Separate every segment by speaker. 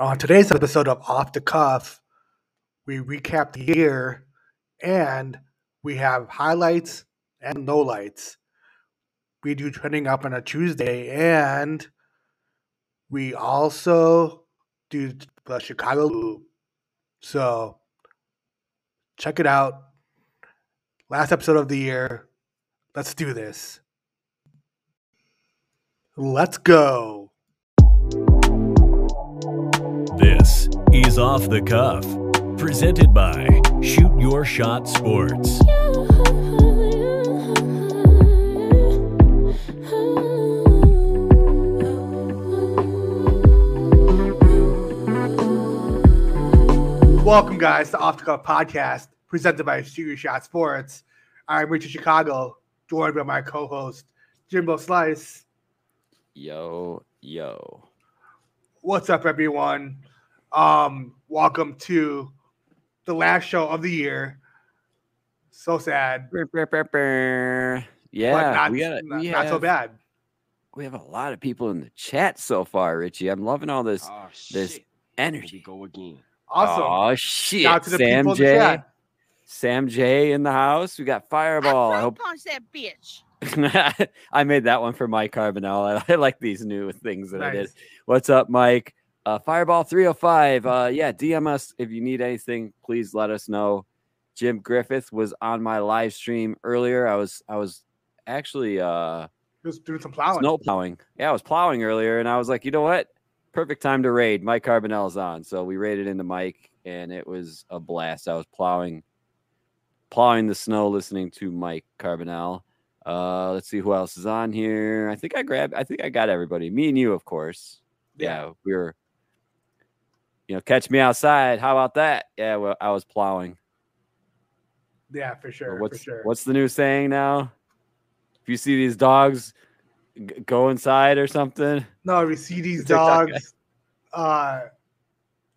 Speaker 1: On today's episode of Off the Cuff, we recap the year and we have highlights and lowlights. We do trending up on a Tuesday and we also do the Chicago Loop. So check it out. Last episode of the year. Let's do this. Let's go.
Speaker 2: Is Off the Cuff, presented by Shoot Your Shot Sports.
Speaker 1: Welcome, guys, to Off the Cuff Podcast, presented by Shoot Your Shot Sports. I'm Richard Chicago, joined by my co-host Jimbo Slice.
Speaker 3: Yo, yo.
Speaker 1: What's up, everyone? Um, welcome to the last show of the year. So sad,
Speaker 3: Brr, brr, brr, brr. Yeah,
Speaker 1: but not,
Speaker 3: we got
Speaker 1: not,
Speaker 3: we
Speaker 1: not so bad.
Speaker 3: We have a lot of people in the chat so far, Richie. I'm loving all this
Speaker 4: Oh,
Speaker 3: this energy.
Speaker 4: go again.
Speaker 1: Awesome.
Speaker 3: Oh shit!
Speaker 1: Shout to the
Speaker 3: Sam
Speaker 1: people in the
Speaker 3: J. Sam J in the house. We got Fireball. I
Speaker 5: I
Speaker 3: hope
Speaker 5: punch that bitch.
Speaker 3: I made that one for Mike Carbonell. I, I like these new things that I did. What's up, Mike? Uh, Fireball 305. Uh, yeah, DM us if you need anything. Please let us know. Jim Griffith was on my live stream earlier. I was I was actually uh
Speaker 1: Just doing some plowing.
Speaker 3: snow plowing. Yeah, I was plowing earlier, and I was like, you know what? Perfect time to raid. Mike Carbonell's on, so we raided into Mike, and it was a blast. I was plowing, plowing the snow, listening to Mike Carbonell. Uh, let's see who else is on here. I think I grabbed. I think I got everybody. Me and you, of course. Yeah, we were. You know, catch me outside. How about that? Yeah, well, I was plowing.
Speaker 1: Yeah, for
Speaker 3: Or
Speaker 1: sure.
Speaker 3: what's
Speaker 1: for sure.
Speaker 3: what's the new saying now? If you see these dogs, g- go inside or something.
Speaker 1: no, if you see these dogs. Uh,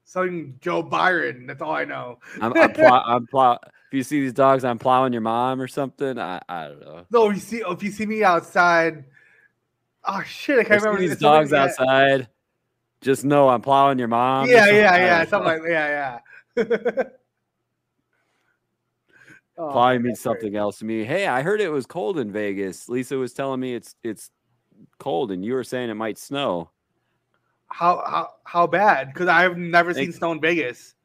Speaker 1: something Joe Byron. That's all I know.
Speaker 3: I'm I'm, plow, I'm plow. If you see these dogs, I'm plowing your mom or something. I, I don't know.
Speaker 1: No, you see, if you see me outside, oh shit, I can't
Speaker 3: see
Speaker 1: remember
Speaker 3: these dogs outside. Just know I'm plowing your mom.
Speaker 1: Yeah, yeah, yeah, something like yeah, yeah. Oh,
Speaker 3: Plowing means something else to me. Hey, I heard it was cold in Vegas. Lisa was telling me it's it's cold, and you were saying it might snow.
Speaker 1: How how how bad? Because I've never seen snow in Vegas.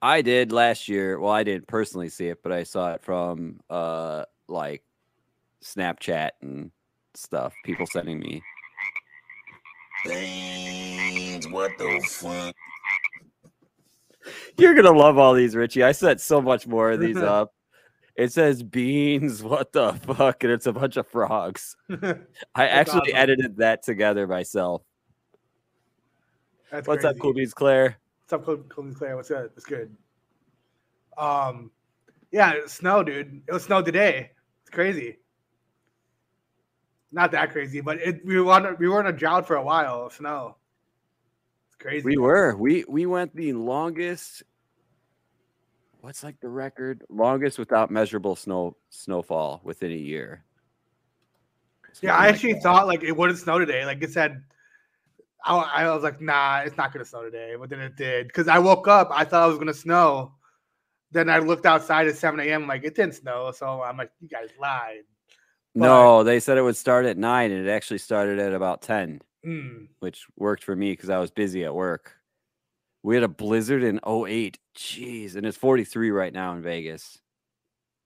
Speaker 3: I did last year. Well, I didn't personally see it, but I saw it from uh like Snapchat and stuff. People sending me.
Speaker 4: Things, what the fuck?
Speaker 3: You're gonna love all these, Richie. I set so much more of these up. It says beans. What the fuck? And it's a bunch of frogs. I actually
Speaker 1: awesome.
Speaker 3: edited that together myself.
Speaker 1: That's
Speaker 3: What's up. Cool Beans Claire?
Speaker 1: What's up, Cool Beans Claire? What's good? What's good? Um, yeah, it snowed, dude. It was snow today. It's crazy. Not that crazy, but it we were we were in a drought for a while. of Snow. It's crazy.
Speaker 3: We were. We we went the longest. What's like the record? Longest without measurable snow snowfall within a year.
Speaker 1: Yeah, I actually thought like it wouldn't snow today. Like it said, I, I was like, nah, it's not gonna snow today. But then it did because I woke up. I thought it was gonna snow. Then I looked outside at 7 a.m. Like it didn't snow. So I'm like, you guys lied.
Speaker 3: No, they said it would start at nine, and it actually started at about ten,
Speaker 1: Mm.
Speaker 3: which worked for me because I was busy at work. We had a blizzard in 08. Jeez, and it's 43 right now in Vegas.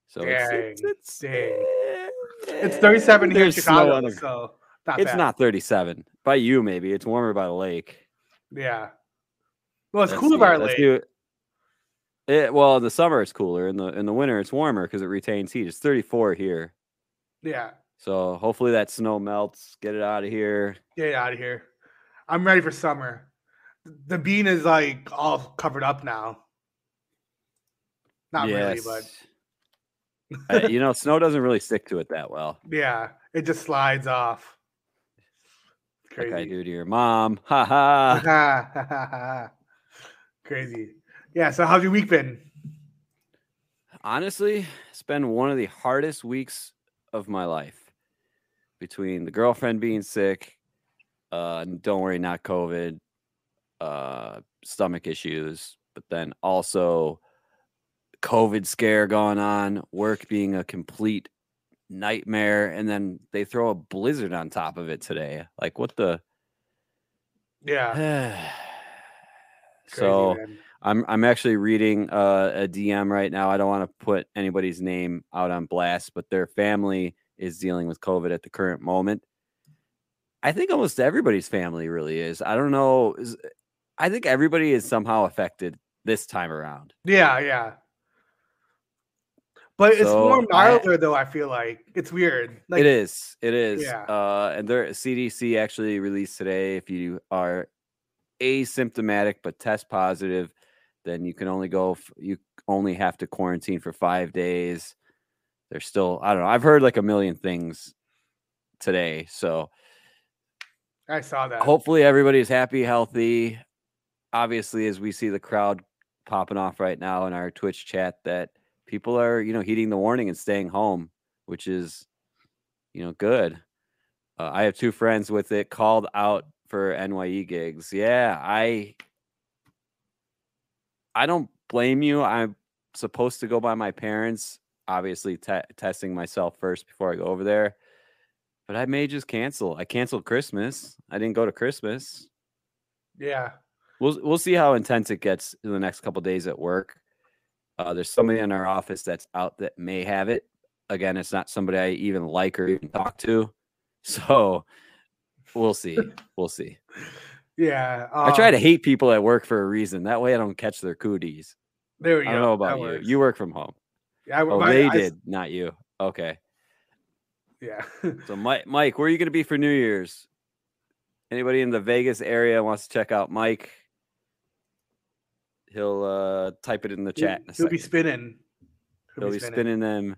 Speaker 3: So it's it's it's,
Speaker 1: dang.
Speaker 3: eh,
Speaker 1: It's 37 here in Chicago. So not
Speaker 3: It's
Speaker 1: bad.
Speaker 3: not 37 by you. Maybe it's warmer by the lake.
Speaker 1: Yeah. Well, it's
Speaker 3: Let's
Speaker 1: cooler by
Speaker 3: let's
Speaker 1: lake.
Speaker 3: do it. It, well, in the summer it's cooler. In the in the winter it's warmer because it retains heat. It's 34 here.
Speaker 1: Yeah.
Speaker 3: So hopefully that snow melts. Get it out of here.
Speaker 1: Get out of here. I'm ready for summer. The bean is like all covered up now. Not really, but
Speaker 3: Uh, you know, snow doesn't really stick to it that well.
Speaker 1: yeah, it just slides off. It's
Speaker 3: Like I do to your mom. Ha ha.
Speaker 1: Crazy. Yeah. So how's your week been?
Speaker 3: Honestly, it's been one of the hardest weeks of my life. Between the girlfriend being sick, uh, don't worry, not COVID. uh, stomach issues, but then also COVID scare going on, work being a complete nightmare, and then they throw a blizzard on top of it today. Like what the
Speaker 1: Yeah.
Speaker 3: so. I'm I'm actually reading uh, a DM right now. I don't want to put anybody's name out on blast, but their family is dealing with COVID at the current moment. I think almost everybody's family really is. I don't know. Is, I think everybody is somehow affected this time around.
Speaker 1: Yeah, yeah. But it's
Speaker 3: So,
Speaker 1: more
Speaker 3: I-
Speaker 1: milder though. I feel like it's weird. Like
Speaker 3: it is. It is.
Speaker 1: Yeah.
Speaker 3: Uh, and their CDC actually released today. If you are asymptomatic but test positive, then you can only go. f- You only have to quarantine for five days. There's still. I don't know. I've heard like a million things today. So
Speaker 1: I saw that.
Speaker 3: hopefully everybody's happy, healthy. Obviously, as we see the crowd popping off right now in our Twitch chat, that people are, you know, heeding the warning and staying home, which is, you know, good. Uh, I have two friends with it called out for NYE gigs. Yeah, I, I don't blame you. I'm supposed to go by my parents. Obviously, te- testing myself first before I go over there but I may just cancel. I canceled Christmas. I didn't go to Christmas.
Speaker 1: Yeah.
Speaker 3: We'll we'll see how intense it gets in the next couple days at work. Uh, there's somebody in our office that's out that may have it. Again, it's not somebody I even like or even talk to. So we'll see. We'll see.
Speaker 1: Yeah.
Speaker 3: I try to
Speaker 1: um,
Speaker 3: hate people at work for a reason. That way I don't catch their cooties.
Speaker 1: There we
Speaker 3: I don't know
Speaker 1: that
Speaker 3: about you.
Speaker 1: works.
Speaker 3: You work from home.
Speaker 1: Yeah, I,
Speaker 3: Oh,
Speaker 1: my-
Speaker 3: they
Speaker 1: I
Speaker 3: did, not you. Okay.
Speaker 1: Yeah.
Speaker 3: So Mike, Mike, where are you going to be for New Year's? Anybody in the Vegas area wants to check out Mike? He'll uh, type it in the chat. in a
Speaker 1: He'll be spinning.
Speaker 3: He'll be spinning them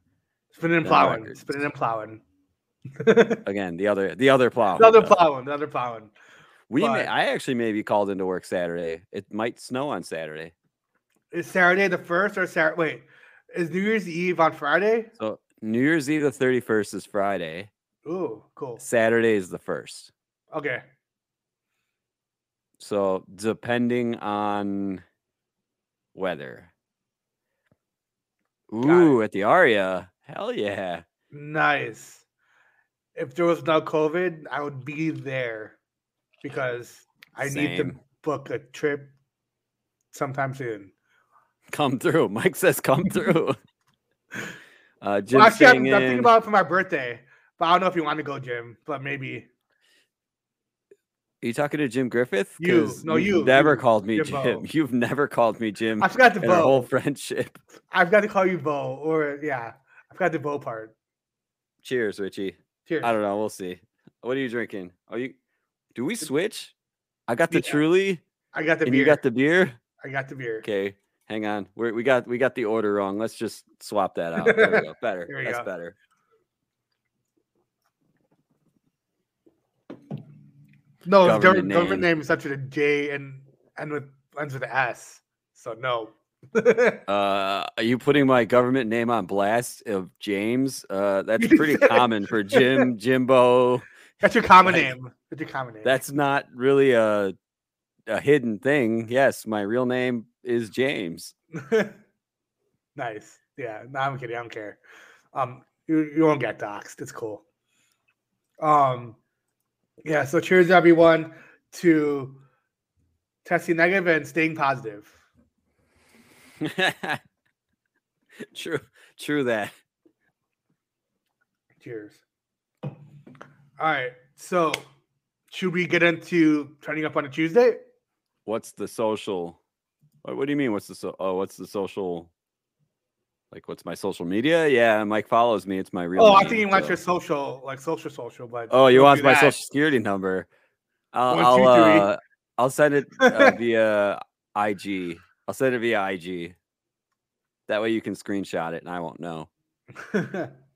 Speaker 1: Spinning and plowing.
Speaker 3: records.
Speaker 1: Spinning and plowing.
Speaker 3: again. The other, the other plow.
Speaker 1: Another plowing. Another plowing.
Speaker 3: We, may, I actually may be called into work Saturday. It might snow on Saturday.
Speaker 1: Is Saturday the first or Saturday? Wait, is New Year's Eve on Friday?
Speaker 3: So New Year's Eve, the thirty first, is Friday.
Speaker 1: Ooh, cool.
Speaker 3: Saturday is the first.
Speaker 1: Okay.
Speaker 3: So depending on weather. Ooh, at the Aria. Hell yeah.
Speaker 1: Nice. If there was no COVID, I would be there because I need to book a trip sometime soon.
Speaker 3: Come through. Mike says come through. Uh Jim
Speaker 1: Well, actually, I'm, I'm thinking about it for my birthday, but I don't know if you want to go, Jim. But maybe
Speaker 3: Are you talking to Jim Griffith?
Speaker 1: You. No,
Speaker 3: you've. Never
Speaker 1: You.
Speaker 3: called me. Jim. You've never called me Jim
Speaker 1: I forgot the
Speaker 3: our whole friendship.
Speaker 1: I've got to call you Bo, or yeah, I've got the Bo part.
Speaker 3: Cheers, Richie.
Speaker 1: Cheers.
Speaker 3: I don't know. We'll see. What are you drinking? Are you do we switch? I got the
Speaker 1: Yeah.
Speaker 3: truly
Speaker 1: I got the
Speaker 3: and
Speaker 1: beer.
Speaker 3: you got the beer?
Speaker 1: I got the beer.
Speaker 3: Okay, hang on. We're, we got we got the order wrong. Let's just swap that out. There we go. Better. That's
Speaker 1: go.
Speaker 3: better.
Speaker 1: No,
Speaker 3: Government
Speaker 1: the government, government
Speaker 3: name.
Speaker 1: name starts with a J and and with ends with an S. So no.
Speaker 3: Uh, are you putting my government name on blast of James? Uh, that's pretty common for Jim, Jimbo.
Speaker 1: That's your common
Speaker 3: Like,
Speaker 1: name. That's your common name.
Speaker 3: That's not really a a hidden thing. Yes, my real name is James.
Speaker 1: nice. Yeah. No, I'm kidding. I don't care. Um, you, you won't get doxxed. It's cool. Um, yeah. So cheers, everyone, to testing negative and staying positive.
Speaker 3: true, true that.
Speaker 1: Cheers. All right. So, should we get into turning up on a Tuesday?
Speaker 3: What's the social? What, what do you mean? What's the so? Oh, what's the social? Like, what's my social media? Yeah, Mike follows me. It's my real.
Speaker 1: Oh, I
Speaker 3: name,
Speaker 1: think you want your social, like social, social. But
Speaker 3: Oh, you want my
Speaker 1: that.
Speaker 3: social security number? I'll
Speaker 1: One,
Speaker 3: I'll, uh, I'll send it uh, via IG. I'll send it via IG. That way you can screenshot it and I won't know.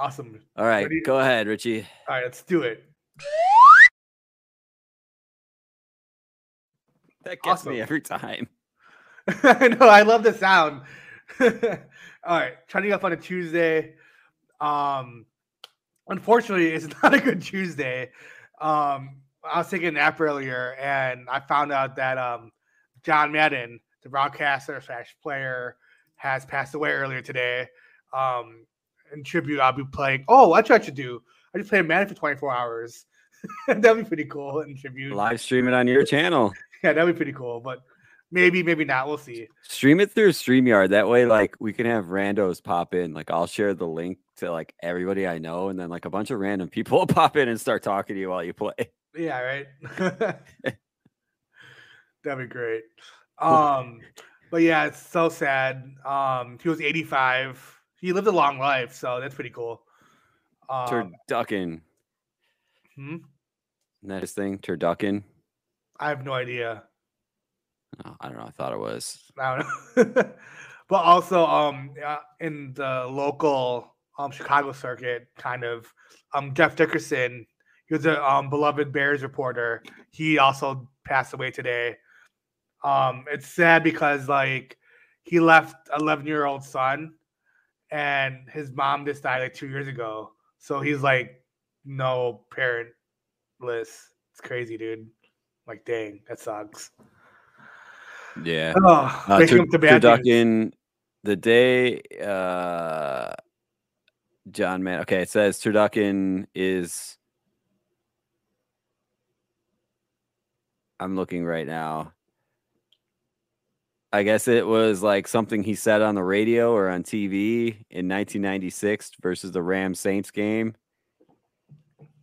Speaker 1: awesome.
Speaker 3: All right,
Speaker 1: Ready?
Speaker 3: go ahead, Richie.
Speaker 1: All right, let's do it.
Speaker 3: That gets me every time.
Speaker 1: I know. I love the sound. All right, turning up on a Tuesday. Um, unfortunately, it's not a good Tuesday. Um, I was taking a nap earlier, and I found out that um, John Madden, the broadcaster slash player, has passed away earlier today. Um, in tribute, I'll be playing. Oh, what I should do? I just played Madden for 24 hours. that'd be pretty cool in tribute.
Speaker 3: Live stream it on your channel.
Speaker 1: Yeah, that'd be pretty cool. But maybe, maybe not. We'll see.
Speaker 3: Stream it through StreamYard. That way, like we can have randos pop in. Like I'll share the link to like everybody I know, and then like a bunch of random people will pop in and start talking to you while you play.
Speaker 1: Yeah, right. That'd be great. Um, but yeah, it's so sad. Um, he was 85. He lived a long life, so that's pretty cool. Um,
Speaker 3: Turducken.
Speaker 1: hmm?
Speaker 3: Isn't that his thing? Turducken.
Speaker 1: I have no idea.
Speaker 3: Oh, I don't know. I thought it was.
Speaker 1: I don't know. but also, um, in the local um Chicago circuit, kind of, um, Jeff Dickerson, he was a um beloved Bears reporter. He also passed away today. Um, it's sad because like he left 11 year old son, and his mom just died like two years ago. So he's like no parentless. It's crazy, dude. Like, dang, that sucks.
Speaker 3: Yeah.
Speaker 1: Oh,
Speaker 3: Uh,
Speaker 1: waking
Speaker 3: Tur-
Speaker 1: up to bad news.
Speaker 3: Turducken, the day uh, John Man. Okay, it says Turducken is. I'm looking right now. I guess it was like something he said on the radio or on TV in 1996 versus the Rams Saints game.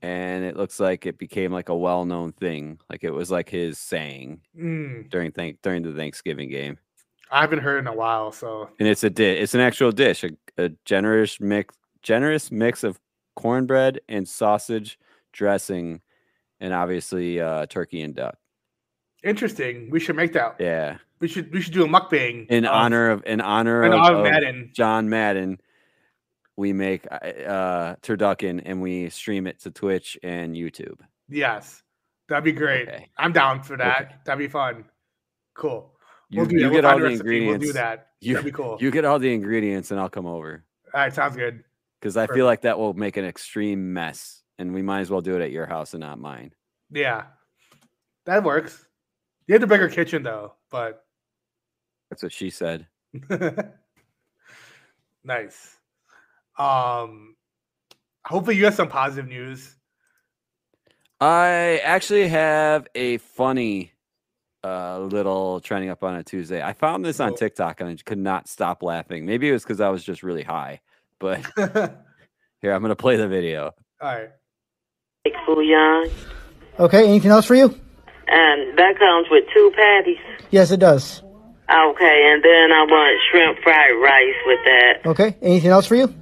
Speaker 3: And it looks like it became like a well-known thing. Like it was like his saying
Speaker 1: Mm,
Speaker 3: during thank during the Thanksgiving game
Speaker 1: I haven't heard in a while, so
Speaker 3: and it's a dish. It's an actual dish, a, a generous mix, generous mix of cornbread and sausage dressing, and obviously uh, turkey and duck.
Speaker 1: Interesting. We should make that.
Speaker 3: Yeah,
Speaker 1: We should we should do a mukbang
Speaker 3: in
Speaker 1: of-
Speaker 3: honor of in honor
Speaker 1: in
Speaker 3: of,
Speaker 1: honor of
Speaker 3: of
Speaker 1: Madden.
Speaker 3: John Madden. We make uh, uh, turducken and we stream it to Twitch and YouTube.
Speaker 1: Yes, that'd be great.
Speaker 3: Okay.
Speaker 1: I'm down for that.
Speaker 3: Okay.
Speaker 1: That'd be fun. Cool.
Speaker 3: You,
Speaker 1: We'll do
Speaker 3: you
Speaker 1: that. We'll
Speaker 3: get all the
Speaker 1: recipe.
Speaker 3: ingredients.
Speaker 1: We'll do that.
Speaker 3: You,
Speaker 1: that'd be cool.
Speaker 3: you get all the ingredients, and I'll come over
Speaker 1: All right, sounds good.
Speaker 3: because I
Speaker 1: Perfect.
Speaker 3: feel like that will make an extreme mess, and we might as well do it at your house and not mine.
Speaker 1: Yeah, that works. You had the bigger kitchen though, but
Speaker 3: That's what she said.
Speaker 1: nice. Um, hopefully you have some positive news.
Speaker 3: I actually have a funny uh, little trending up on a Tuesday. I found this on
Speaker 1: Cool.
Speaker 3: TikTok and I could not stop laughing. Maybe it was because I was just really high. But here, I'm going to play the video.
Speaker 1: right.
Speaker 5: Like Fouillon.
Speaker 6: Okay, anything else for you?
Speaker 5: And that comes with two patties.
Speaker 6: Yes, it does.
Speaker 5: Okay, and then I want shrimp fried rice with that.
Speaker 6: Okay, anything else for you?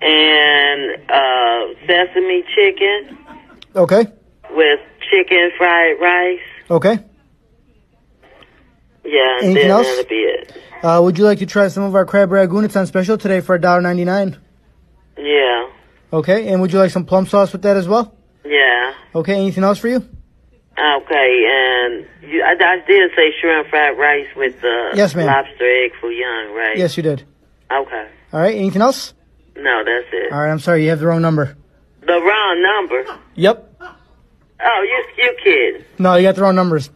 Speaker 5: And uh, sesame chicken
Speaker 6: Okay,
Speaker 5: with chicken fried rice.
Speaker 6: okay.
Speaker 5: Yeah,
Speaker 6: Anything
Speaker 5: then
Speaker 6: else?
Speaker 5: that'll be it.
Speaker 6: Uh, would you like to try some of our crab rangoon? It's on special today for $1.99.
Speaker 5: Yeah,
Speaker 6: Okay, and would you like some plum sauce with that as well?
Speaker 5: yeah.
Speaker 6: Okay, anything else for you?
Speaker 5: Okay, and you, I, I did say shrimp fried rice with the
Speaker 6: Yes, ma'am.
Speaker 5: lobster egg young right?
Speaker 6: Yes, you did.
Speaker 5: Okay.
Speaker 6: All right, anything else?
Speaker 5: No, that's it.
Speaker 6: All right, I'm sorry, you have the wrong number.
Speaker 5: The wrong number.
Speaker 6: Yep.
Speaker 5: Oh, you you kidding?
Speaker 6: No, you got the wrong numbers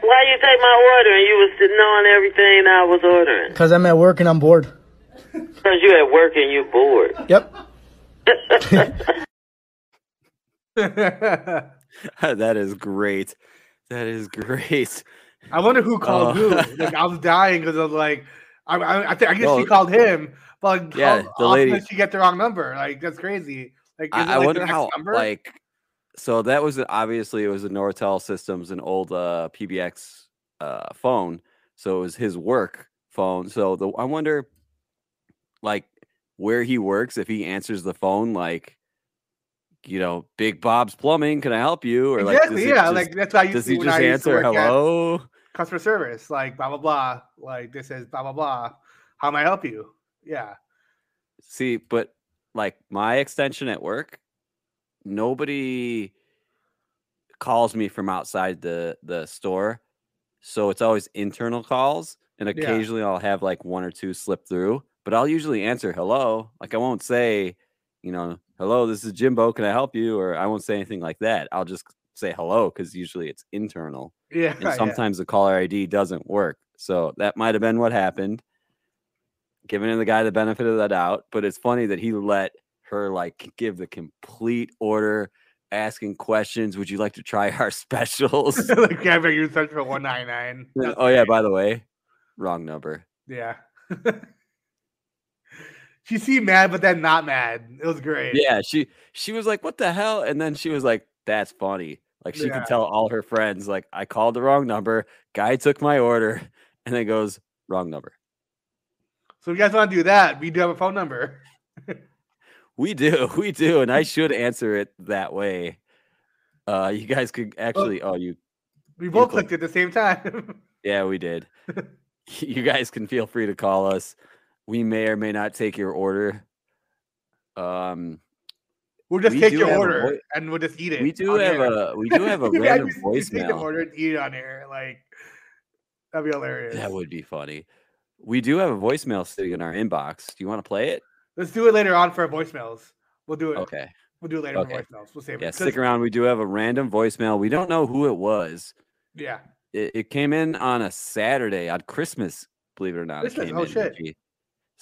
Speaker 5: Why you take my order and you was sitting on everything I was ordering?
Speaker 6: because I'm at work and I'm bored.
Speaker 5: Because you at work and you bored.
Speaker 6: Yep.
Speaker 3: that is great. That is great.
Speaker 1: I wonder who called
Speaker 3: Oh.
Speaker 1: who. Like I was dying because of like I I, I, think, I guess
Speaker 3: Well,
Speaker 1: she called him, but like,
Speaker 3: yeah, the lady-
Speaker 1: did she get the wrong number? Like that's crazy. Like is it,
Speaker 3: I, I wonder how,
Speaker 1: number?
Speaker 3: like, so that was obviously it was a Nortel Systems, an old uh, PBX uh, phone. So it was his work phone. So the I wonder, like, where he works if he answers the phone, like, you know, Big Bob's Plumbing, can I help you? Or like,
Speaker 1: exactly, yeah.
Speaker 3: just-
Speaker 1: like that's what you
Speaker 3: does he just
Speaker 1: I used to
Speaker 3: answer hello?
Speaker 1: customer service, like blah blah blah. Like this is blah blah blah. How may I help you? Yeah.
Speaker 3: See, but like my extension at work, nobody calls me from outside the the store. So it's always internal calls and
Speaker 1: Yeah.
Speaker 3: occasionally I'll have like one or two slip through, but I'll usually answer hello. Like I won't say, you know, hello, this is Jimbo, can I help you? Or I won't say anything like that. I'll just say hello because usually it's internal,
Speaker 1: Yeah.
Speaker 3: and
Speaker 1: yeah.
Speaker 3: sometimes the caller ID doesn't work. So that might have been what happened. Giving the guy the benefit of the doubt, but it's funny that he let her like give the complete order, asking questions. Would you like to try our specials?
Speaker 1: like yeah, you search for one nine nine.
Speaker 3: oh yeah, by the way, wrong number.
Speaker 1: Yeah. She seemed mad, but then not mad. It was great.
Speaker 3: Yeah, she she was like, "What the hell?" And then she was like, "That's funny." Like she
Speaker 1: Yeah.
Speaker 3: could tell all her friends, like, "I called the wrong number. Guy took my order," and then goes, "Wrong number."
Speaker 1: So if you guys want to do that, we do have a phone number.
Speaker 3: We do, we do, and I should answer it that way. Uh, you guys could actually. Oh, you.
Speaker 1: We both
Speaker 3: click-
Speaker 1: clicked at the same time.
Speaker 3: Yeah, we did. you guys can feel free to call us. We may or may not take your order. Um,
Speaker 1: we'll just
Speaker 3: We
Speaker 1: take your order
Speaker 3: voi-
Speaker 1: and we'll just eat it.
Speaker 3: we do have
Speaker 1: air.
Speaker 3: a we do have a
Speaker 1: Yeah,
Speaker 3: random
Speaker 1: we- we take the order and eat it on air. Like that'd be hilarious.
Speaker 3: That would be funny. We do have a voicemail sitting in our inbox. Do you want to play it?
Speaker 1: Let's do it later on for voicemails. We'll do it.
Speaker 3: Okay.
Speaker 1: We'll do it later
Speaker 3: Okay.
Speaker 1: for voicemails. We'll save
Speaker 3: Yeah,
Speaker 1: it. 'Cause-
Speaker 3: stick around. We do have a random voicemail. We don't know who it was.
Speaker 1: Yeah.
Speaker 3: It, it came in on a Saturday on Christmas. Believe it or not, it
Speaker 1: Christmas?
Speaker 3: came
Speaker 1: Oh,
Speaker 3: in.
Speaker 1: shit.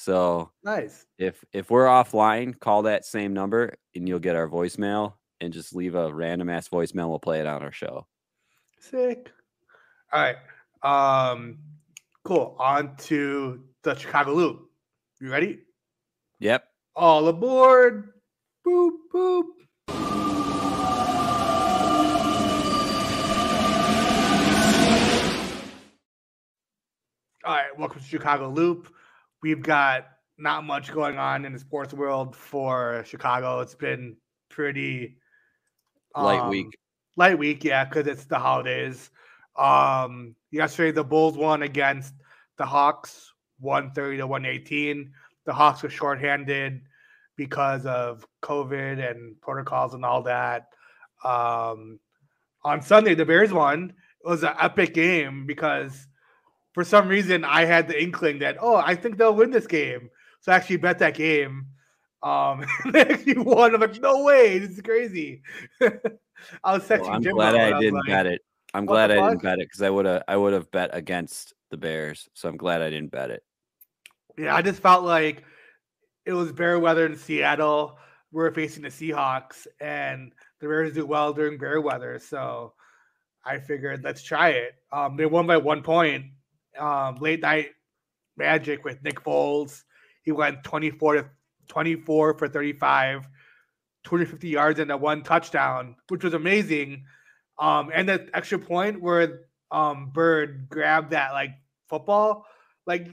Speaker 3: So
Speaker 1: Nice.
Speaker 3: if if we're offline, call that same number and you'll get our voicemail and just leave a random ass voicemail. We'll play it on our show.
Speaker 1: Sick. All right. Um cool. On to the Chicago Loop. You ready?
Speaker 3: Yep.
Speaker 1: All aboard. Boop boop. All right, welcome to Chicago Loop. We've got not much going on in the sports world for Chicago. It's been pretty
Speaker 3: Light
Speaker 1: um,
Speaker 3: week.
Speaker 1: Light week, yeah, because it's the holidays. Um, yesterday the Bulls won against the Hawks, one thirty to one eighteen. The Hawks were shorthanded because of COVID and protocols and all that. Um, on Sunday, the Bears won. It was an epic game because for some reason I had the inkling that oh, I think they'll win this game. So I actually bet that game. Um, they actually won. I'm like, no way, this is crazy. I was texting
Speaker 3: Well, I'm
Speaker 1: Jimbo,
Speaker 3: glad I didn't
Speaker 1: like,
Speaker 3: bet it. I'm glad I didn't bet it because I would have I would have bet against the Bears. So I'm glad I didn't bet it.
Speaker 1: Yeah, I just felt like it was bear weather in Seattle. We're facing the Seahawks, and the Bears do well during bear weather. So I figured let's try it. Um, they won by one point. Um, late night magic with Nick Foles. He went 24 to 24 for 35, 250 yards and a one touchdown, which was amazing. Um, and the extra point where um Bird grabbed that like football, like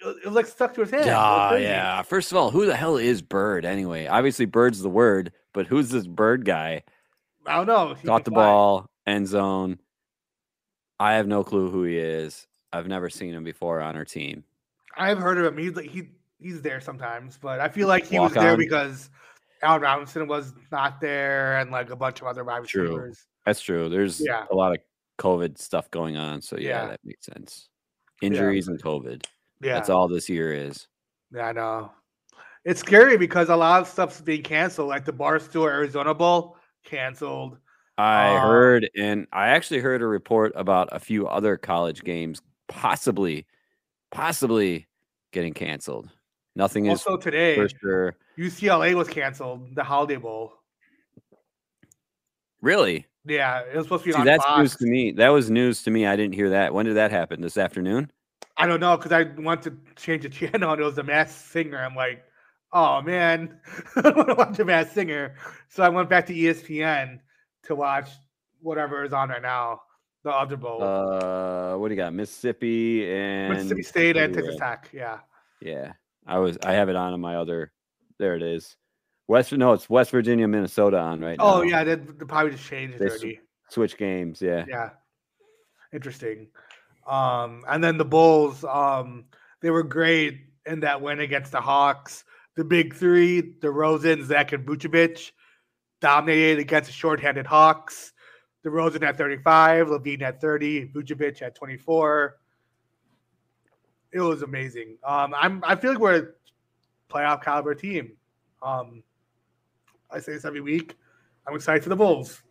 Speaker 1: it, was like stuck to his hand. It
Speaker 3: Yeah, First of all, who the hell is Bird anyway? Obviously, Bird's the word, but who's this Bird guy?
Speaker 1: I don't know. He
Speaker 3: Caught the
Speaker 1: fly.
Speaker 3: ball, end zone. I have no clue who he is. I've never seen him before on our team.
Speaker 1: I've heard of him. He's like he he's there sometimes, but I feel like he was
Speaker 3: Walk
Speaker 1: there because Allen Robinson was not there, and like a bunch of other wide
Speaker 3: True.
Speaker 1: receivers.
Speaker 3: That's true. There's
Speaker 1: Yeah.
Speaker 3: a lot of COVID stuff going on. So yeah,
Speaker 1: Yeah.
Speaker 3: that makes sense. Injuries and COVID.
Speaker 1: Yeah,
Speaker 3: That's all this year is.
Speaker 1: yeah, I know. It's scary because a lot of stuff's being canceled, like the Barstool Arizona Bowl canceled.
Speaker 3: I
Speaker 1: Um,
Speaker 3: heard, and I actually heard a report about a few other college games possibly, possibly getting canceled. Nothing is
Speaker 1: Also today,
Speaker 3: for sure.
Speaker 1: UCLA was canceled. The Holiday Bowl.
Speaker 3: Really?
Speaker 1: Yeah, it was supposed to be
Speaker 3: See,
Speaker 1: on
Speaker 3: that's
Speaker 1: Fox.
Speaker 3: news to me. That was news to me. I didn't hear that. When did that happen? This afternoon?
Speaker 1: I don't know because I want to change the channel and it was the Masked Singer. I'm like, oh man, I want to watch a Masked Singer. So I went back to ESPN to watch whatever is on right now, the other bowl,
Speaker 3: Uh, what do you got? Mississippi and
Speaker 1: Mississippi State and Texas Tech. Yeah,
Speaker 3: Yeah, I was. I have it on in my other. There it is. West. No, it's West Virginia, Minnesota on right now.
Speaker 1: Oh yeah, they, they probably just changed it
Speaker 3: They sw- Switch games. Yeah.
Speaker 1: Yeah, interesting. Um, and then the Bulls, um, they were great in that win against the Hawks. The big three, the Rosen, Zach, and Vucevic, dominated against the shorthanded Hawks. DeRozan at 35, LaVine at 30, Vucevic at 24. It was amazing. Um, I'm I feel like we're a playoff caliber team. Um, I say this every week. I'm excited for the Bulls.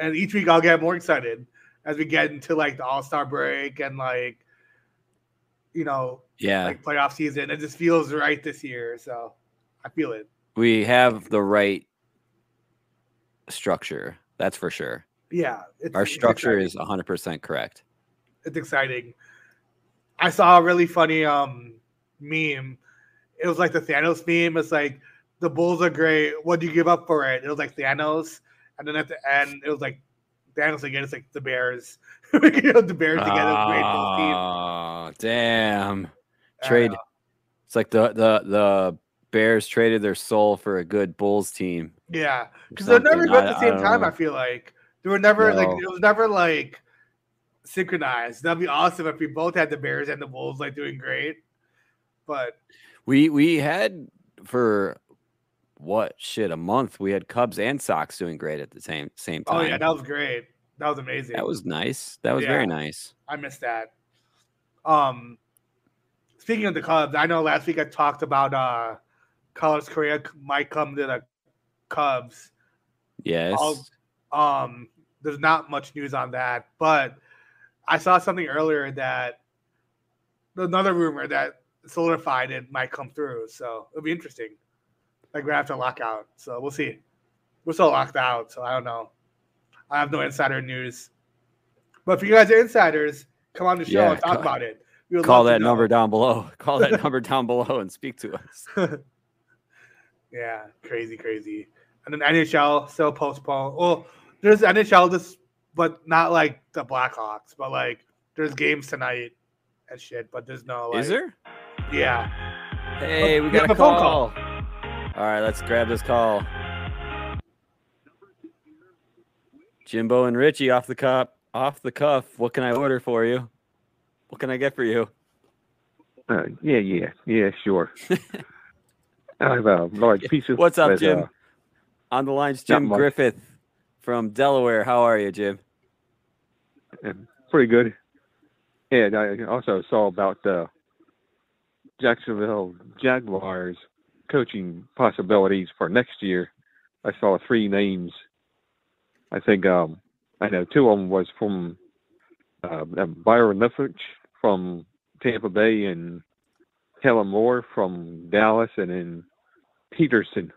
Speaker 1: and each week I'll get more excited as we get into like the All Star break and like, you know,
Speaker 3: Yeah,
Speaker 1: like playoff season. It just feels right this year, so I feel it.
Speaker 3: we have the right structure. That's for sure.
Speaker 1: Yeah,
Speaker 3: Our structure is 100% correct.
Speaker 1: it's exciting. I saw a really funny um meme. It was like the Thanos meme. It's like the Bulls are great. What do you give up for it? It was like Thanos, and then at the end, it was like Thanos again. It's like the Bears. you know, the Bears to get great Bulls team.
Speaker 3: Oh, damn. Trade. It's like the the the Bears traded their soul for a good Bulls team.
Speaker 1: Yeah, because they're never good at the same time.
Speaker 3: know.
Speaker 1: I feel like they were never like it was never like synchronized. That'd be awesome if we both had the Bears and the Wolves like doing great. But
Speaker 3: We we had for what shit a month. We had Cubs and Sox doing great at the same same time.
Speaker 1: oh yeah, that was great. That was amazing.
Speaker 3: that was nice. That was very nice.
Speaker 1: I missed that. Um, speaking of the Cubs, I know last week I talked about uh, Carlos Correa might come to the Cubs.
Speaker 3: Yes.
Speaker 1: Um, there's not much news on that, but I saw something earlier that another rumor that solidified it might come through. So it'll be interesting. Like we have to lock out. So we'll see. We're still locked out, so I don't know. I have no insider news. But if you guys are insiders, come on the show
Speaker 3: Yeah,
Speaker 1: and talk
Speaker 3: ca-
Speaker 1: about it.
Speaker 3: Call that number down below. Call that number down below and speak to us.
Speaker 1: Yeah, crazy, crazy. And then NHL still postponed. Well, there's NHL this, but not like the Blackhawks, but like there's games tonight and shit. But there's no like.
Speaker 3: Is there?
Speaker 1: Yeah.
Speaker 3: Hey, we
Speaker 1: we
Speaker 3: got a
Speaker 1: a phone
Speaker 3: call.
Speaker 1: call.
Speaker 3: All right, let's grab this call. Jimbo and Richie off the cup, off the cuff. What can I order for you? What can I get for you?
Speaker 7: Uh, yeah, yeah, yeah, sure. I have a large piece of.
Speaker 3: What's up,
Speaker 7: with,
Speaker 3: Jim?
Speaker 7: uh,
Speaker 3: On the line's Jim. Griffith from Delaware. How are you, Jim?
Speaker 7: pretty good. And I also saw about the Jacksonville Jaguars coaching possibilities for next year. I saw three names. I think um, I know two of them was from uh, Byron Leftwich from Tampa Bay and Kellen Moore from Dallas, and then Pederson.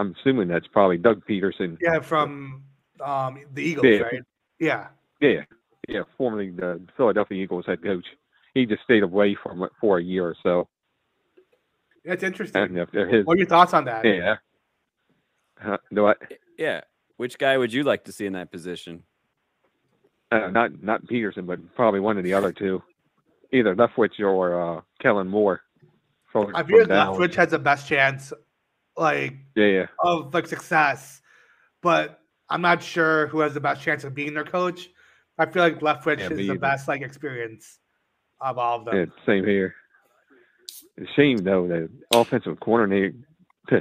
Speaker 7: I'm assuming that's probably Doug Pederson.
Speaker 1: Yeah, from um the Eagles,
Speaker 7: Yeah.
Speaker 1: right? Yeah.
Speaker 7: Yeah, yeah, formerly the Philadelphia Eagles head coach. He just stayed away from it for a year or so.
Speaker 1: That's interesting.
Speaker 7: If his,
Speaker 1: What are your thoughts on that?
Speaker 7: yeah. Uh, no, I,
Speaker 3: Yeah. Which guy would you like to see in that position?
Speaker 7: uh, not not Pederson, but probably one of the other two, either Leftwich or uh, Kellen Moore. From,
Speaker 1: I feel like
Speaker 7: from
Speaker 1: Leftwich has the best chance, like
Speaker 7: Yeah, yeah,
Speaker 1: of like success, but I'm not sure who has the best chance of being their coach. I feel like Leftwich
Speaker 7: Yeah,
Speaker 1: is the
Speaker 7: either.
Speaker 1: best like experience of all of them.
Speaker 7: yeah, same here. Shame though the offensive coordinator,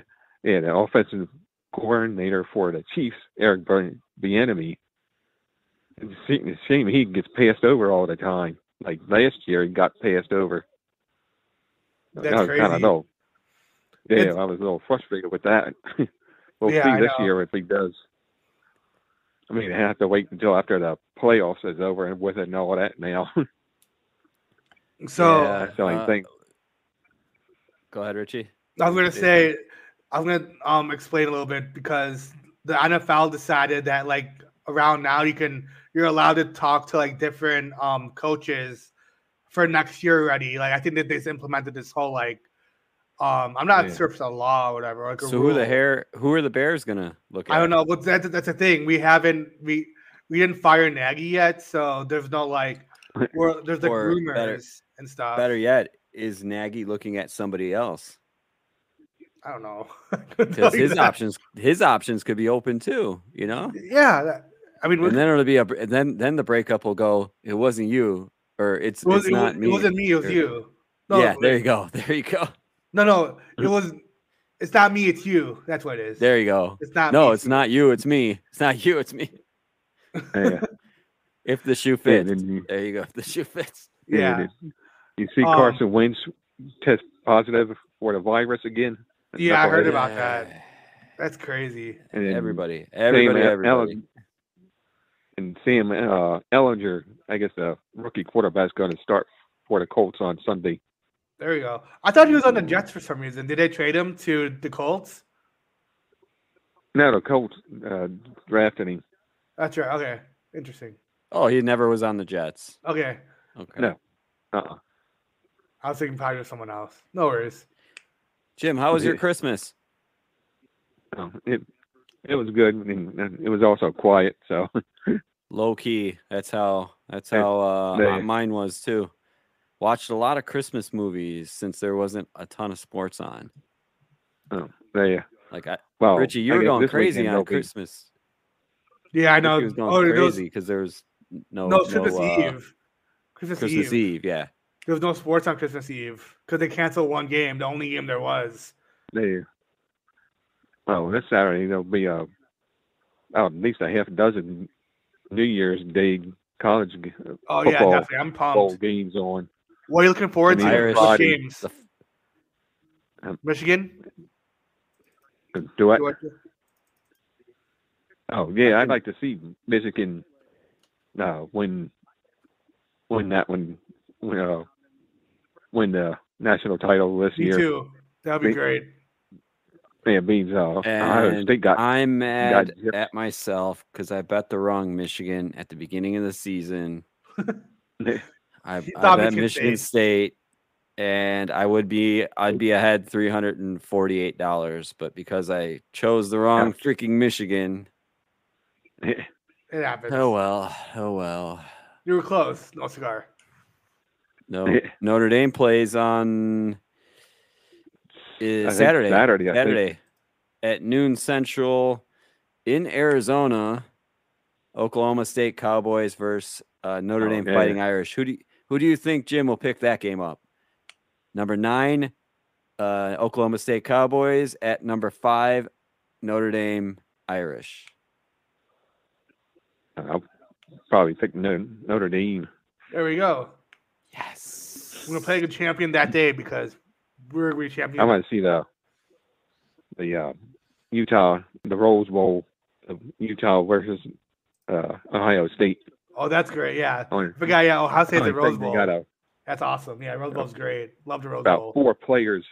Speaker 7: yeah, the offensive coordinator for the Chiefs, Eric Bieniemy. It's shame- it's a shame he gets passed over all the time. Like last year, he got passed over.
Speaker 1: That's
Speaker 7: I was kind of little. Yeah,
Speaker 1: It's-
Speaker 7: I was a little frustrated with that. we'll
Speaker 1: Yeah,
Speaker 7: see this year if he does. I mean, I have to wait until after the playoffs is over and with it and all that now.
Speaker 1: So
Speaker 3: Yeah.
Speaker 7: That's the only
Speaker 3: uh,
Speaker 7: thing.
Speaker 3: Go ahead, Richie.
Speaker 1: I was gonna say, I'm gonna um explain a little bit because the NFL decided that like around now you can you're allowed to talk to like different um coaches for next year already. Like I think that they've implemented this whole like um I'm not
Speaker 7: Yeah.
Speaker 1: sure if it's a law or whatever. Like
Speaker 3: So who the
Speaker 1: rule.
Speaker 3: hair? Who are the Bears gonna look at?
Speaker 1: I don't know, but that's that's the thing. We haven't we we didn't fire Nagy yet, so there's no like there's like rumors
Speaker 3: better-
Speaker 1: and stuff.
Speaker 3: Better yet, is Nagy looking at somebody else?
Speaker 1: I don't know.
Speaker 3: Because his options, his options could be open too. You know,
Speaker 1: Yeah, that- I mean,
Speaker 3: and then it'll be a. Then then the breakup will go. It wasn't you, or it's
Speaker 1: It,
Speaker 3: it's
Speaker 1: it,
Speaker 3: not
Speaker 1: was,
Speaker 3: me.
Speaker 1: it wasn't me. It was
Speaker 3: or-
Speaker 1: you. No,
Speaker 3: yeah, there you go. There you go.
Speaker 1: No, no, it was. It's not me. It's you. That's what it is.
Speaker 3: There you go.
Speaker 1: It's not.
Speaker 3: No,
Speaker 1: me,
Speaker 3: it's not you. It's me. It's not you. It's me.
Speaker 7: Yeah.
Speaker 3: If the shoe fits,
Speaker 7: then you,
Speaker 3: there you go. If the shoe fits.
Speaker 1: Yeah.
Speaker 7: then You see
Speaker 1: Um,
Speaker 7: Carson Wentz test positive for the virus again.
Speaker 1: Yeah, I heard
Speaker 7: Knucklehead.
Speaker 1: about that. That's crazy.
Speaker 7: And then
Speaker 3: Everybody, everybody,
Speaker 7: Ale-
Speaker 3: everybody.
Speaker 7: and Sam uh, Ehlinger, I guess the rookie quarterback's going to start for the Colts on Sunday.
Speaker 1: There you go. I thought he was on the Jets for some reason. Did they trade him to the Colts?
Speaker 7: No, the Colts uh, drafted him.
Speaker 1: That's right. Okay. Interesting.
Speaker 3: Oh, he never was on the Jets.
Speaker 1: Okay.
Speaker 3: Okay.
Speaker 7: No. Uh-uh.
Speaker 1: I was thinking probably someone else. No worries.
Speaker 3: Jim, how was your Christmas?
Speaker 7: Oh, it it was good, and and it was also quiet. So
Speaker 3: Low key. That's how. That's
Speaker 7: Yeah.
Speaker 3: how uh, uh, mine was too. Watched a lot of Christmas movies since there wasn't a ton of sports on.
Speaker 7: they
Speaker 3: Like I,
Speaker 7: well,
Speaker 3: Richie, you
Speaker 7: I
Speaker 3: were going crazy on
Speaker 7: there'll be-
Speaker 3: Christmas.
Speaker 1: Yeah, I
Speaker 3: Richie
Speaker 1: know.
Speaker 3: was going
Speaker 1: Oh,
Speaker 3: crazy because there was n- no
Speaker 1: no Christmas
Speaker 3: uh,
Speaker 1: Eve. Christmas,
Speaker 3: Christmas
Speaker 1: Eve.
Speaker 3: Eve. Yeah.
Speaker 1: There was no sports on Christmas Eve because they canceled one game, the only game there was.
Speaker 7: They well, this Saturday there'll be a oh, at least a half dozen New Year's Day college g-
Speaker 1: Oh yeah,
Speaker 7: Football.
Speaker 1: definitely. I'm pumped.
Speaker 7: games on.
Speaker 1: What are you looking forward to?
Speaker 7: the
Speaker 3: Irish.
Speaker 1: What games?
Speaker 3: The f-
Speaker 1: Michigan.
Speaker 7: Do it.
Speaker 1: Georgia?
Speaker 7: Oh yeah, I'd like to see Michigan uh, win win that one uh, win the national title this
Speaker 1: Me
Speaker 7: year.
Speaker 1: too. That'd be
Speaker 7: Me-
Speaker 1: great.
Speaker 7: Yeah, beans off. Ohio State got
Speaker 3: I'm mad
Speaker 7: gypped.
Speaker 3: at myself because I bet the wrong Michigan at the beginning of the season. I, I
Speaker 1: thought
Speaker 3: bet
Speaker 1: Michigan
Speaker 3: Michigan State, and I would be I'd be ahead three hundred and forty eight dollars, but because I chose the wrong freaking Michigan,
Speaker 1: It happens.
Speaker 3: oh well, oh well.
Speaker 1: You were close. No cigar.
Speaker 3: No, Notre Dame plays on
Speaker 7: I
Speaker 3: is Saturday.
Speaker 7: Saturday, I think.
Speaker 3: Saturday at noon Central in Arizona. Oklahoma State Cowboys versus uh, Notre
Speaker 7: Oh,
Speaker 3: Dame
Speaker 7: yeah.
Speaker 3: Fighting Irish. Who do you, who do you think Jim will pick that game up? Number nine, uh, Oklahoma State Cowboys at number five, Notre Dame Irish.
Speaker 7: I'll probably pick Notre, Notre Dame.
Speaker 1: There we go.
Speaker 3: Yes.
Speaker 1: I'm gonna play a good champion that day because we're gonna be champion.
Speaker 7: I want to see the the uh, Utah the Rose Bowl, Utah versus uh, Ohio State.
Speaker 1: Oh, that's great. Yeah.
Speaker 7: I
Speaker 1: I forgot. Yeah. Ohio State's
Speaker 7: only
Speaker 1: the Rose Bowl.
Speaker 7: got a,
Speaker 1: That's awesome. Yeah, Rose Bowl's great. Love the Rose
Speaker 7: about
Speaker 1: Bowl.
Speaker 7: four players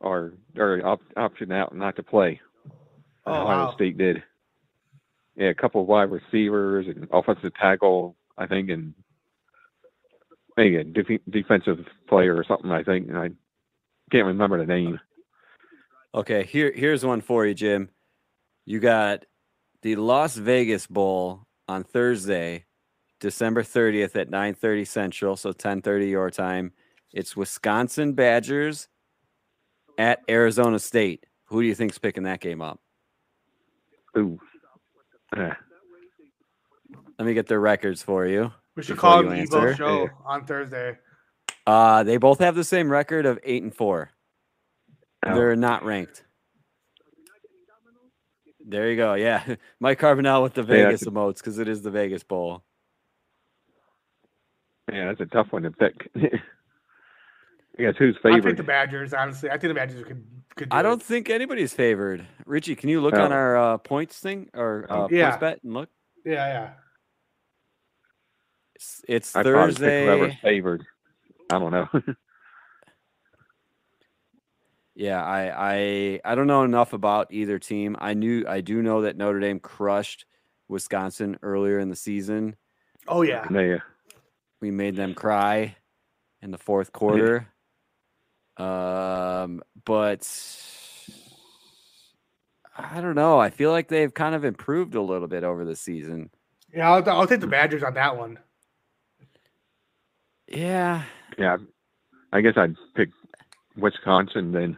Speaker 7: are are op- option out not to play.
Speaker 1: Oh,
Speaker 7: Ohio
Speaker 1: wow.
Speaker 7: State did. Yeah, a couple of wide receivers and offensive tackle, I think, and maybe a def- defensive player or something. I think and I can't remember the name.
Speaker 3: Okay, here here's one for you, Jim. You got the Las Vegas Bowl on Thursday, December 30th at 9:30 Central, so 10:30 your time. It's Wisconsin Badgers at Arizona State. Who do you think's picking that game up?
Speaker 7: Ooh, Uh,
Speaker 3: Let me get their records for you.
Speaker 1: We should call
Speaker 3: you
Speaker 1: him
Speaker 3: answer.
Speaker 1: Evo Show
Speaker 7: Yeah.
Speaker 1: on Thursday.
Speaker 3: Uh, they both have the same record of eight and four.
Speaker 7: oh,
Speaker 3: They're not ranked. There you go. Yeah, Mike Carbonell with the
Speaker 7: Yeah,
Speaker 3: Vegas
Speaker 7: that's
Speaker 3: emotes because it is the Vegas Bowl.
Speaker 7: yeah, that's a tough one to pick. I guess who's favorite?
Speaker 1: I think the Badgers. Honestly, I think the Badgers could. could do
Speaker 3: I don't
Speaker 1: It.
Speaker 3: think anybody's favored. Richie, can you look on
Speaker 7: Oh.
Speaker 3: our uh, points thing or uh.
Speaker 1: Yeah.
Speaker 3: PointsBet and look?
Speaker 1: Yeah, yeah.
Speaker 3: It's, it's
Speaker 7: I probably whoever's
Speaker 3: Thursday.
Speaker 7: favored. I don't know.
Speaker 3: Yeah, I, I I don't know enough about either team. I knew I do know that Notre Dame crushed Wisconsin earlier in the season.
Speaker 1: Oh yeah.
Speaker 7: yeah,
Speaker 3: We made them cry in the fourth quarter. Um, but I don't know. I feel like they've kind of improved a little bit over the season.
Speaker 1: Yeah, I'll, I'll take the Badgers on that one.
Speaker 3: Yeah.
Speaker 7: yeah. I guess I'd pick Wisconsin then.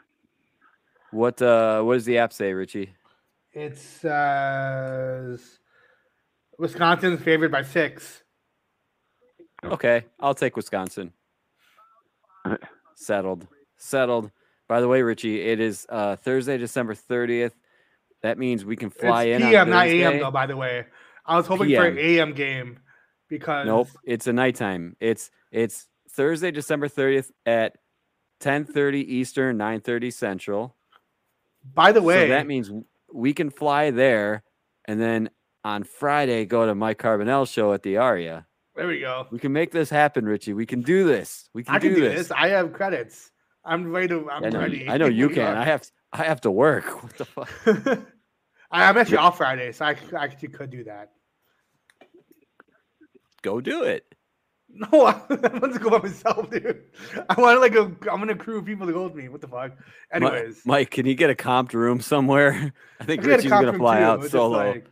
Speaker 3: What uh what does the app say, Richie?
Speaker 1: It says Wisconsin's favored by six.
Speaker 3: Okay, I'll take Wisconsin. Settled. Settled. By the way, Richie, it is uh Thursday, December 30th. That means we can fly
Speaker 1: it's
Speaker 3: in
Speaker 1: PM,
Speaker 3: on
Speaker 1: not AM though. By the way, I was hoping for an AM game because
Speaker 3: Nope, it's a nighttime. It's it's Thursday, December 30th at 10:30 Eastern, 9:30 Central.
Speaker 1: By the way,
Speaker 3: so that means we can fly there and then on Friday go to Mike Carbonell's show at the Aria.
Speaker 1: There we go.
Speaker 3: We can make this happen, Richie. We can do this. We can,
Speaker 1: I can
Speaker 3: do,
Speaker 1: do
Speaker 3: this.
Speaker 1: this. I have credits. I'm ready to. I'm
Speaker 3: I know,
Speaker 1: ready.
Speaker 3: I know you can. I have I have to work. What the fuck?
Speaker 1: I, I'm actually off Friday, so I, actually could do that.
Speaker 3: Go do it.
Speaker 1: No, I want to go by myself, dude. I want like a. I'm gonna crew of people to go with me. What the fuck? Anyways,
Speaker 3: Mike, can you get a comped room somewhere? I think
Speaker 1: I get a
Speaker 3: Richie's gonna fly
Speaker 1: too,
Speaker 3: out
Speaker 1: it's
Speaker 3: solo.
Speaker 1: like-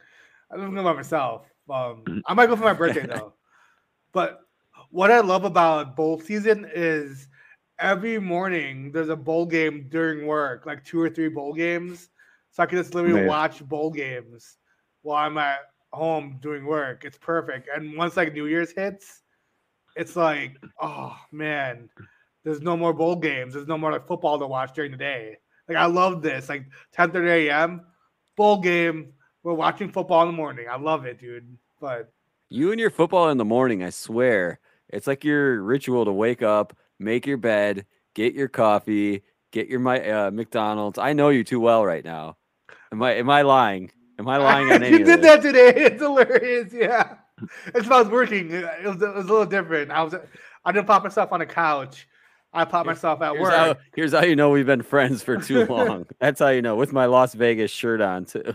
Speaker 1: I'm gonna go by myself. Um, I might go for my birthday though. But what I love about bowl season is every morning there's a bowl game during work, like two or three bowl games. So I can just literally
Speaker 7: Man.
Speaker 1: watch bowl games while I'm at home doing work. It's perfect. And once like New Year's hits, it's like, oh man, there's no more bowl games. There's no more like football to watch during the day. Like I love this. Like 10 30 a.m. bowl game. We're watching football in the morning. I love it, dude. But
Speaker 3: You and your football in the morning, I swear. It's like your ritual to wake up, make your bed, get your coffee, get your my uh, McDonald's. I know you too well right now. Am I am I lying? Am I lying on any
Speaker 1: you did that today. It's hilarious. Yeah. It's about I working. It was, it was a little different. I was I didn't pop myself on a couch. I popped myself at
Speaker 3: Here's
Speaker 1: work.
Speaker 3: how, here's how you know we've been friends for too long. That's how you know with my Las Vegas shirt on too.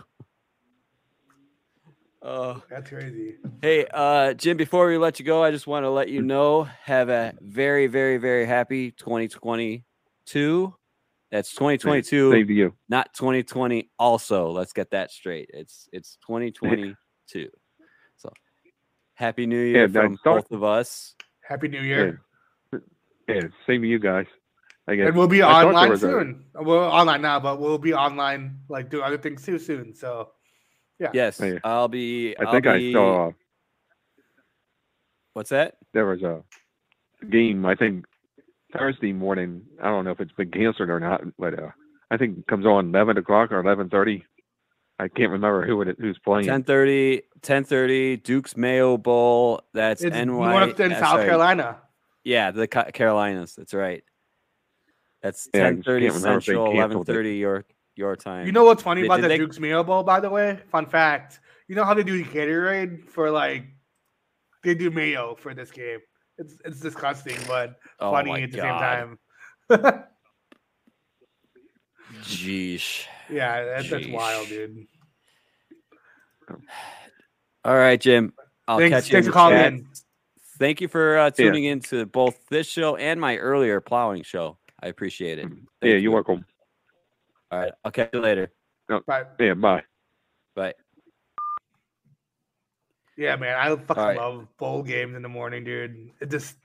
Speaker 3: Oh,
Speaker 1: That's crazy.
Speaker 3: hey, uh, Jim. Before we let you go, I just want to let you know have a very, very, very happy 2022. That's 2022.
Speaker 7: Same to you.
Speaker 3: not 2020 also let's get that straight it's it's 2022 so happy new year
Speaker 7: Yeah,
Speaker 3: from
Speaker 7: start-
Speaker 3: both of us
Speaker 1: Happy New Year.
Speaker 7: Yeah, same to you guys. I guess.
Speaker 1: And we'll be
Speaker 7: I
Speaker 1: online
Speaker 7: was a-
Speaker 1: soon. We're online now, but we'll be online, like do other things too soon. So yeah.
Speaker 3: yes
Speaker 7: Yeah.
Speaker 3: i'll be
Speaker 7: I
Speaker 3: I'll
Speaker 7: think I saw
Speaker 3: what's that
Speaker 7: there was a game. I think Thursday morning. I don't know if it's been canceled or not, but uh, I think it comes on eleven o'clock or eleven thirty. I can't remember who it who's playing.
Speaker 3: 10:30 10:30 Duke's Mayo Bowl that's
Speaker 1: it's
Speaker 3: NY
Speaker 1: North and
Speaker 3: uh,
Speaker 1: South
Speaker 3: sorry,
Speaker 1: Carolina.
Speaker 3: yeah the Carolinas that's right that's
Speaker 7: Yeah,
Speaker 3: 10:30
Speaker 7: can't remember if they
Speaker 3: Central
Speaker 7: canceled it.
Speaker 3: 11:30 your your time
Speaker 1: You know what's funny
Speaker 3: Did-
Speaker 1: about
Speaker 3: did
Speaker 1: the
Speaker 3: they-
Speaker 1: Duke's Mayo Bowl, by the way? Fun fact. You know how they do the Gatorade for like they do mayo for this game. It's it's disgusting, but
Speaker 3: oh
Speaker 1: funny at the
Speaker 3: God.
Speaker 1: same time.
Speaker 3: Jeesh.
Speaker 1: yeah, that's, that's wild, dude.
Speaker 3: All right, Jim. I'll
Speaker 1: Thanks,
Speaker 3: catch you. in
Speaker 1: thanks for
Speaker 3: the
Speaker 1: calling
Speaker 3: chat.
Speaker 1: in.
Speaker 3: Thank you for uh, tuning in to both this show and my earlier plowing show. I appreciate it.
Speaker 7: yeah,
Speaker 3: Thank
Speaker 7: you're
Speaker 3: you.
Speaker 7: welcome.
Speaker 3: All right. I'll catch you later.
Speaker 1: But
Speaker 7: Yeah, bye.
Speaker 3: Bye.
Speaker 1: yeah, man, I fucking
Speaker 3: All right.
Speaker 1: love bowl games in the morning, dude. It just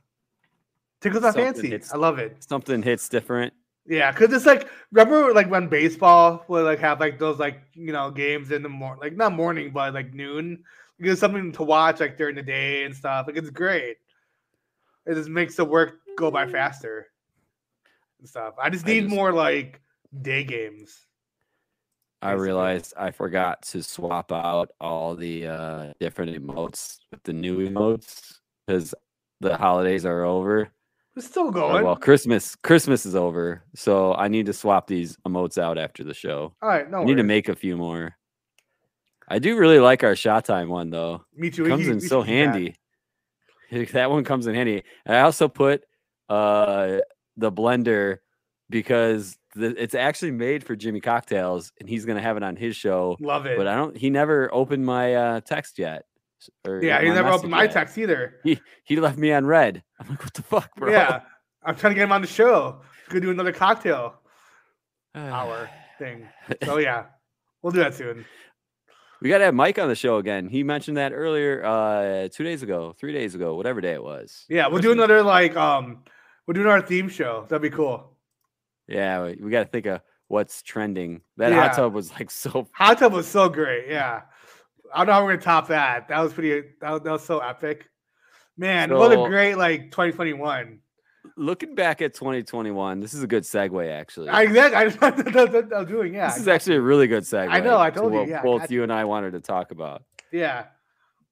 Speaker 1: tickles my fancy.
Speaker 3: hits-
Speaker 1: I love it.
Speaker 3: Something hits different.
Speaker 1: Yeah, because it's like remember like when baseball would like have like those like you know games in the morning, like not morning, but like noon. It's something to watch like during the day and stuff. Like it's great. It just makes the work go by faster and stuff. I just
Speaker 3: I
Speaker 1: need
Speaker 3: just-
Speaker 1: more like day games.
Speaker 3: I
Speaker 1: Basically.
Speaker 3: realized I forgot to swap out all the uh, different emotes with the new emotes because the holidays are over.
Speaker 1: It's still
Speaker 3: Or,
Speaker 1: going.
Speaker 3: well, Christmas Christmas is over, so I need to swap these emotes out after the show.
Speaker 1: All right, no.
Speaker 3: I need to make a few more. I do really like our shot time one though.
Speaker 1: Me too.
Speaker 3: It comes
Speaker 1: we-
Speaker 3: in
Speaker 1: we
Speaker 3: so
Speaker 1: that.
Speaker 3: handy. That one comes in handy. And I also put uh the blender because the, it's actually made for Jimmy Cocktails and he's gonna have it on his show.
Speaker 1: Love it.
Speaker 3: But I don't he never opened my uh text yet.
Speaker 1: Yeah, he never opened my
Speaker 3: yet.
Speaker 1: text either.
Speaker 3: He he left me on red. I'm like, what the fuck, bro?
Speaker 1: Yeah, I'm trying to get him on the show. Could do another cocktail hour thing. So yeah, we'll do that soon.
Speaker 3: We gotta have Mike on the show again. He mentioned that earlier, uh two days ago, three days ago, whatever day it was.
Speaker 1: Yeah, we'll do another like um, we're doing our theme show. That'd be cool.
Speaker 3: Yeah, we, we got to think of what's trending. That
Speaker 1: Yeah.
Speaker 3: hot tub was like so.
Speaker 1: Hot tub was so great. Yeah, I don't know how we're gonna top that. That was pretty. That was, that was so epic. Man, what a great like 2021.
Speaker 3: Looking back at 2021, this is a good segue. Actually,
Speaker 1: I exactly. I, that's what I was doing. Yeah,
Speaker 3: this is actually a really good segue.
Speaker 1: I know, I
Speaker 3: to
Speaker 1: told you,
Speaker 3: what
Speaker 1: yeah,
Speaker 3: both you and I wanted to talk about.
Speaker 1: yeah.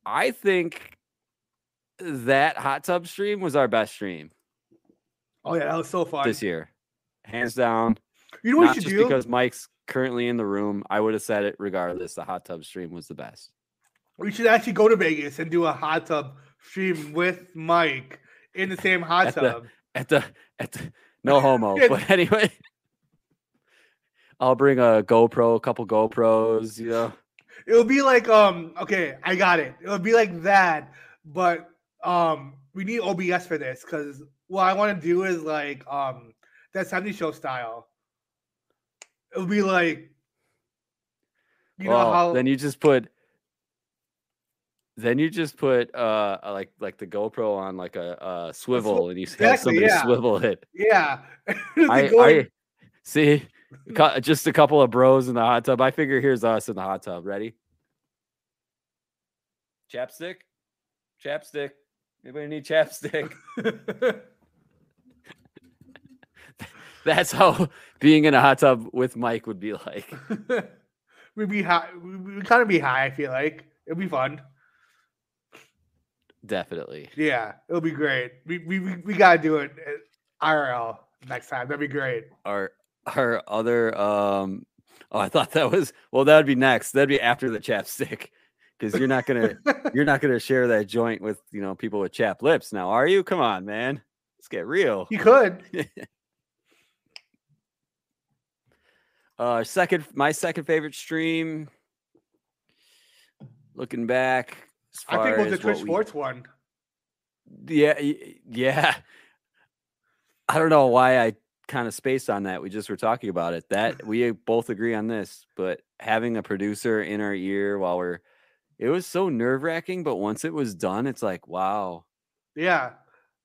Speaker 3: I think that hot tub stream was our best stream
Speaker 1: Oh yeah, that was so fun.
Speaker 3: this year, hands down.
Speaker 1: You know what
Speaker 3: Not
Speaker 1: you should
Speaker 3: just
Speaker 1: do?
Speaker 3: because Mike's currently in the room. I would have said it regardless. The hot tub stream was the best.
Speaker 1: We should actually go to Vegas and do a hot tub stream with Mike in the same hot
Speaker 3: At the-
Speaker 1: tub.
Speaker 3: at the at the no homo. But anyway, I'll bring a GoPro, a couple GoPros. You know,
Speaker 1: It'll be like um okay, I got it. It'll be like that, but um we need OBS for this because what I want to do is like um that 70 show style. It'll be like you know
Speaker 3: Well,
Speaker 1: how
Speaker 3: then you just put. Then you just put uh like like the GoPro on like a, a swivel and you have somebody
Speaker 1: yeah.
Speaker 3: swivel it.
Speaker 1: yeah.
Speaker 3: I, I see just a couple of bros in the hot tub. I figure here's us in the hot tub. Ready? Chapstick, chapstick. Anybody need chapstick? That's how being in a hot tub with Mike would be like.
Speaker 1: We'd be high. We'd kind of be high. I feel like it'll be fun.
Speaker 3: Definitely.
Speaker 1: Yeah, it'll be great. We we we, we gotta do it at IRL next time. That'd be great.
Speaker 3: Our our other um. Oh, I thought that was well. That would be next. That'd be after the chapstick, because you're not gonna you're not gonna share that joint with you know people with chap lips now, are you? Come on, man. Let's get real.
Speaker 1: You could.
Speaker 3: Uh, second, my second favorite stream. Looking back,
Speaker 1: I think it was the Twitch
Speaker 3: what we-
Speaker 1: Sports one.
Speaker 3: Yeah, yeah. I don't know why I kind of spaced on that. We just were talking about it. That we both agree on this, but having a producer in our ear while we're, it was so nerve wracking. But once it was done, it's like, wow,
Speaker 1: Yeah.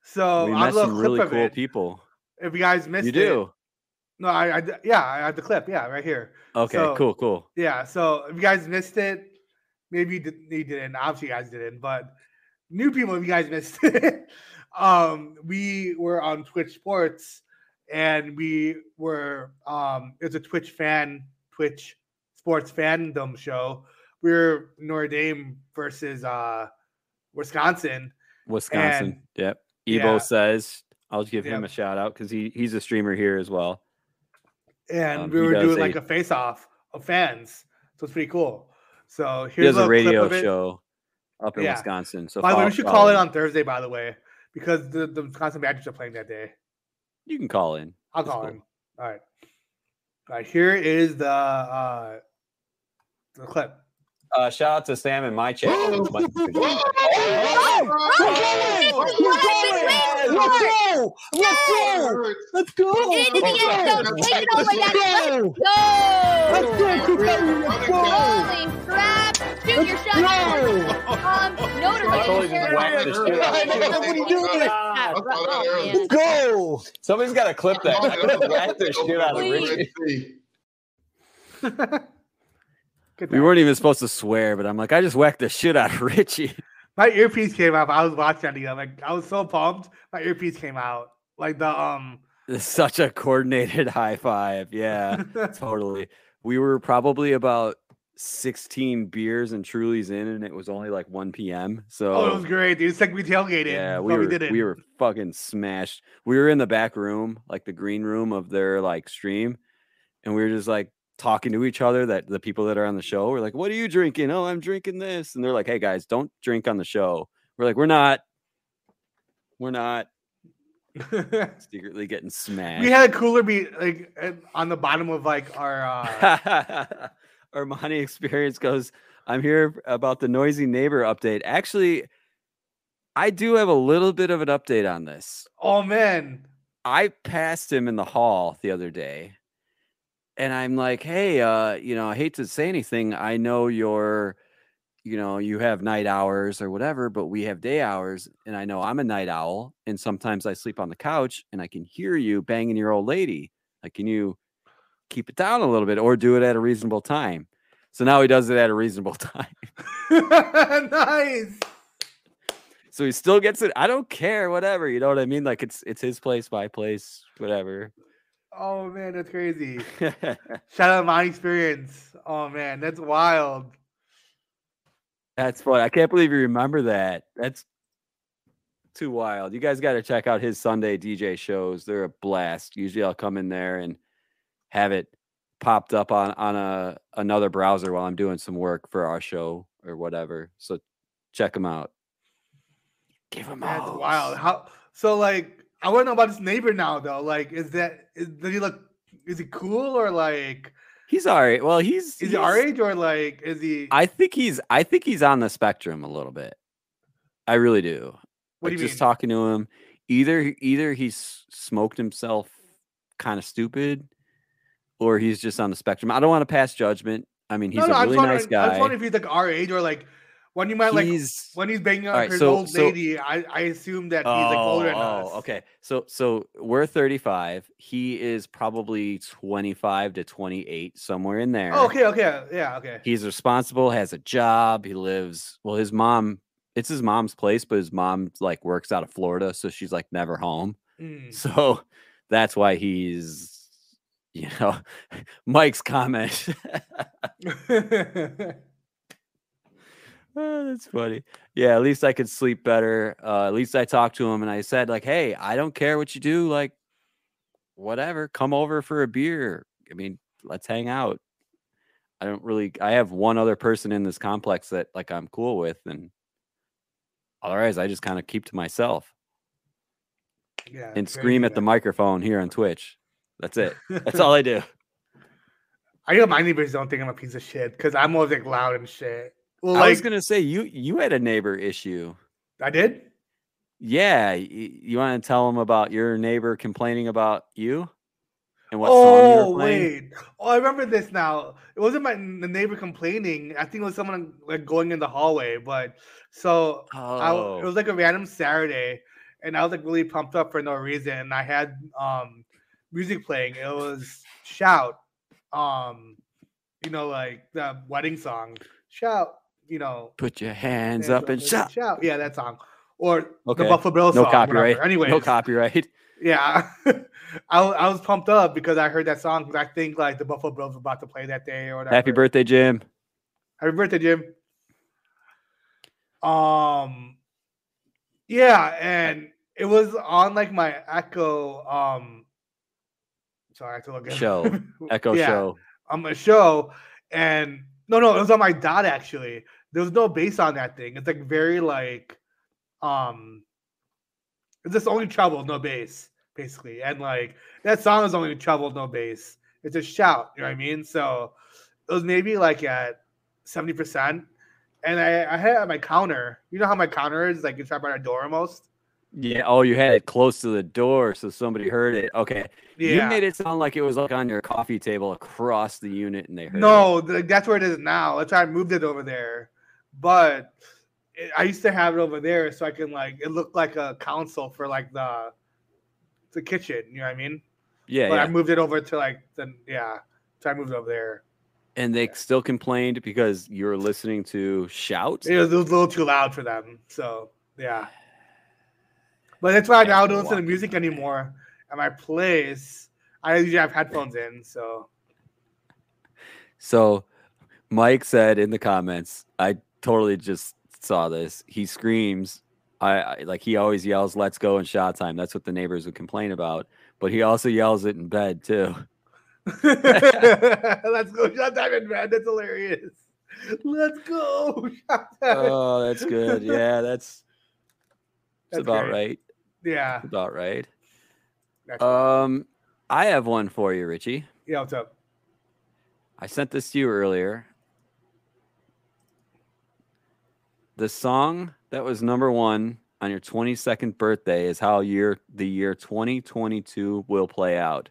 Speaker 1: So
Speaker 3: we
Speaker 1: I
Speaker 3: met some really cool
Speaker 1: it.
Speaker 3: people.
Speaker 1: If you guys missed
Speaker 3: You
Speaker 1: it,
Speaker 3: do.
Speaker 1: No, I, yeah, I had the clip. Yeah, right here.
Speaker 3: Okay,
Speaker 1: So-
Speaker 3: cool, cool.
Speaker 1: Yeah. So if you guys missed it, maybe you, did, you didn't. Obviously, you guys didn't. But new people, if you guys missed it, um, we were on Twitch Sports, and we were um, it's a Twitch fan, Twitch Sports fandom show. We are Notre Dame versus uh, Wisconsin.
Speaker 3: Wisconsin.
Speaker 1: And-
Speaker 3: yep. Ebo
Speaker 1: yeah.
Speaker 3: says, I'll give him a shout out because he he's a streamer here as well.
Speaker 1: And
Speaker 3: Um,
Speaker 1: we were doing
Speaker 3: a-
Speaker 1: like a face off of fans. So it's pretty cool. So
Speaker 3: He
Speaker 1: here's
Speaker 3: has a
Speaker 1: clip
Speaker 3: radio show up in
Speaker 1: Yeah.
Speaker 3: Wisconsin. So
Speaker 1: By the way, we should call it on Thursday, by the way, because the, the Wisconsin Badgers are playing that day.
Speaker 3: You can call in.
Speaker 1: I'll
Speaker 3: That's
Speaker 1: call
Speaker 3: cool.
Speaker 1: him. All right. All right. Here is the uh the clip.
Speaker 3: Uh, shout out to Sam in my chat.
Speaker 6: Let's go!
Speaker 8: Get into the end zone. Take it over that. Let's go. Holy crap. Shoot your shot. Um, Notre
Speaker 3: Totally
Speaker 8: Dame.
Speaker 3: just whacked the shit out of it.
Speaker 6: What are you doing?
Speaker 8: Ah, oh, man.
Speaker 6: Go!
Speaker 3: Somebody's got to clip that. I just whacked the shit out of
Speaker 8: Please.
Speaker 3: Richie.
Speaker 1: Good
Speaker 3: We weren't even supposed to swear, but I'm like, I just whacked the shit out of Richie.
Speaker 1: My earpiece came out. I was watching it. Like, I was so pumped. My earpiece came out. Like the um.
Speaker 3: It's such a coordinated high five. Yeah, totally. We were probably about 16 beers and Trulies in, and it was only like 1 p.m. So
Speaker 1: oh, it was great, dude. It's like we tailgated.
Speaker 3: Yeah, we were
Speaker 1: did it.
Speaker 3: we were fucking smashed. We were in the back room, like the green room of their like stream, and we were just like talking to each other. That the people that are on the show were like, "What are you drinking?" Oh, I'm drinking this, and they're like, "Hey guys, don't drink on the show." We're like, "We're not, we're not." Secretly getting smashed.
Speaker 1: we had a cooler be like on the bottom of like our. uh
Speaker 3: Armani experience goes. I'm here about the noisy neighbor update. Actually, I do have a little bit of an update on this.
Speaker 1: Oh man.
Speaker 3: I passed him in the hall the other day and I'm like, "Hey, uh, you know, I hate to say anything. I know you're you know, you have night hours or whatever, but we have day hours and I know I'm a night owl and sometimes I sleep on the couch and I can hear you banging your old lady. Like, can you keep it down a little bit or do it at a reasonable time?" So now he does it at a reasonable time.
Speaker 1: nice.
Speaker 3: So he still gets it. I don't care, whatever. You know what I mean? Like it's it's his place, my place, whatever.
Speaker 1: Oh man, that's crazy. Shout out my experience. Oh man, that's wild.
Speaker 3: That's fun. I can't believe you remember that. That's too wild. You guys got to check out his Sunday DJ shows. They're a blast. Usually I'll come in there and have it popped up on on a another browser while I'm doing some work for our show. or whatever. So check him out. Give him
Speaker 1: That's
Speaker 3: out.
Speaker 1: wild. How so? Like, I want to know about his neighbor now, though. Like, is that is, does he look? Is he cool or like?
Speaker 3: He's all right. Well, he's
Speaker 1: Is he our age or like? Is he?
Speaker 3: I think he's I think he's on the spectrum a little bit. I really do.
Speaker 1: what do
Speaker 3: like
Speaker 1: you
Speaker 3: just
Speaker 1: mean?
Speaker 3: talking to him, either either he's smoked himself kind of stupid, or he's just on the spectrum. I don't want to pass judgment. I mean, he's
Speaker 1: no, no,
Speaker 3: a really nice
Speaker 1: guy. I was wondering if he's like our age or like when you might like
Speaker 3: he's
Speaker 1: when he's banging on
Speaker 3: Alright,
Speaker 1: his
Speaker 3: so-
Speaker 1: old
Speaker 3: so-
Speaker 1: lady. I I assume that he's like older than us.
Speaker 3: oh, okay. So so we're 35. He is probably 25 to 28, somewhere in there.
Speaker 1: Oh, okay, okay, yeah, okay.
Speaker 3: He's responsible, has a job. He lives well. His mom, it's his mom's place, but his mom like works out of Florida, so she's like never home.
Speaker 1: Mm.
Speaker 3: So that's why he's, you know, Mike's comment. Oh, that's funny. Yeah, at least I could sleep better. Uh, at least I talked to him and I said, like, hey, I don't care what you do. Like, whatever, come over for a beer. I mean, let's hang out. I don't really, I have one other person in this complex that like I'm cool with, and otherwise I just kind of keep to myself
Speaker 1: yeah,
Speaker 3: and scream at the microphone here on Twitch. That's it. That's all I do.
Speaker 1: I know my neighbors don't think I'm a piece of shit because I'm always like loud and shit. Well,
Speaker 3: I
Speaker 1: like
Speaker 3: was gonna say you you had a neighbor issue.
Speaker 1: I did.
Speaker 3: Yeah, y- you want to tell them about your neighbor complaining about you and what song you
Speaker 1: Oh
Speaker 3: were playing?
Speaker 1: wait! Oh, I remember this now. It wasn't my the neighbor complaining. I think it was someone like going in the hallway. But so I, it
Speaker 3: Oh,
Speaker 1: was like a random Saturday, and I was like really pumped up for no reason. And I had um music playing. It was shout, um, you know, like the wedding song, shout. You know,
Speaker 3: put your hands
Speaker 1: hands
Speaker 3: up and
Speaker 1: and
Speaker 3: shout.
Speaker 1: shout. Yeah, that song. Or
Speaker 3: Okay.
Speaker 1: the Buffalo Bill
Speaker 3: No
Speaker 1: song.
Speaker 3: copyright.
Speaker 1: Anyway,
Speaker 3: No copyright.
Speaker 1: yeah, I, I was pumped up because I heard that song because I think like the Buffalo Bills were about to play that day or whatever.
Speaker 3: Happy birthday, Jim.
Speaker 1: Happy birthday, Jim. Um, yeah, and it was on like my Echo. Um, sorry, I have to look at
Speaker 3: Show. Echo
Speaker 1: Yeah,
Speaker 3: show.
Speaker 1: on my show, and no, no, it was on my dot actually. There was no bass on that thing. It's like very like, um, it's just only treble, no bass, basically, and like that song is only treble, no bass. It's a shout, you know what I mean? So it was maybe like at seventy percent, and I, I had my counter. You know how my counter is like it's right by the door almost.
Speaker 3: Yeah. Oh, you had it close to the door, so somebody heard it. Okay.
Speaker 1: Yeah.
Speaker 3: You made it sound like it was like on your coffee table across the unit, and they heard. it.
Speaker 1: No, th- that's where it is now. That's why I moved it over there. But it, I used to have it over there so I can like it looked like a console for like the the kitchen. You know what I mean?
Speaker 3: Yeah.
Speaker 1: but
Speaker 3: yeah.
Speaker 1: I moved it over to like the yeah. So I moved over there.
Speaker 3: and they still complained because you were listening to shout.
Speaker 1: It was, it was a little too loud for them. So yeah. But that's why I now don't listen to music anymore at my place. I usually have headphones in, so
Speaker 3: So Mike said in the comments, I totally just saw this. He screams, I, I like he always yells, "Let's go!" in shot time. That's what the neighbors would complain about. But he also yells it in bed too.
Speaker 1: let's go shot time in bed. That's hilarious. Let's go. Shot time.
Speaker 3: Oh, that's good. Yeah, that's that's
Speaker 1: That's
Speaker 3: about
Speaker 1: great.
Speaker 3: right.
Speaker 1: yeah.
Speaker 3: that's About right.
Speaker 1: That's
Speaker 3: Um, I have one for you, Richie.
Speaker 1: yeah, what's up?
Speaker 3: I sent this to you earlier. The song that was number one on your 22nd birthday is how year the year 2022 will play out.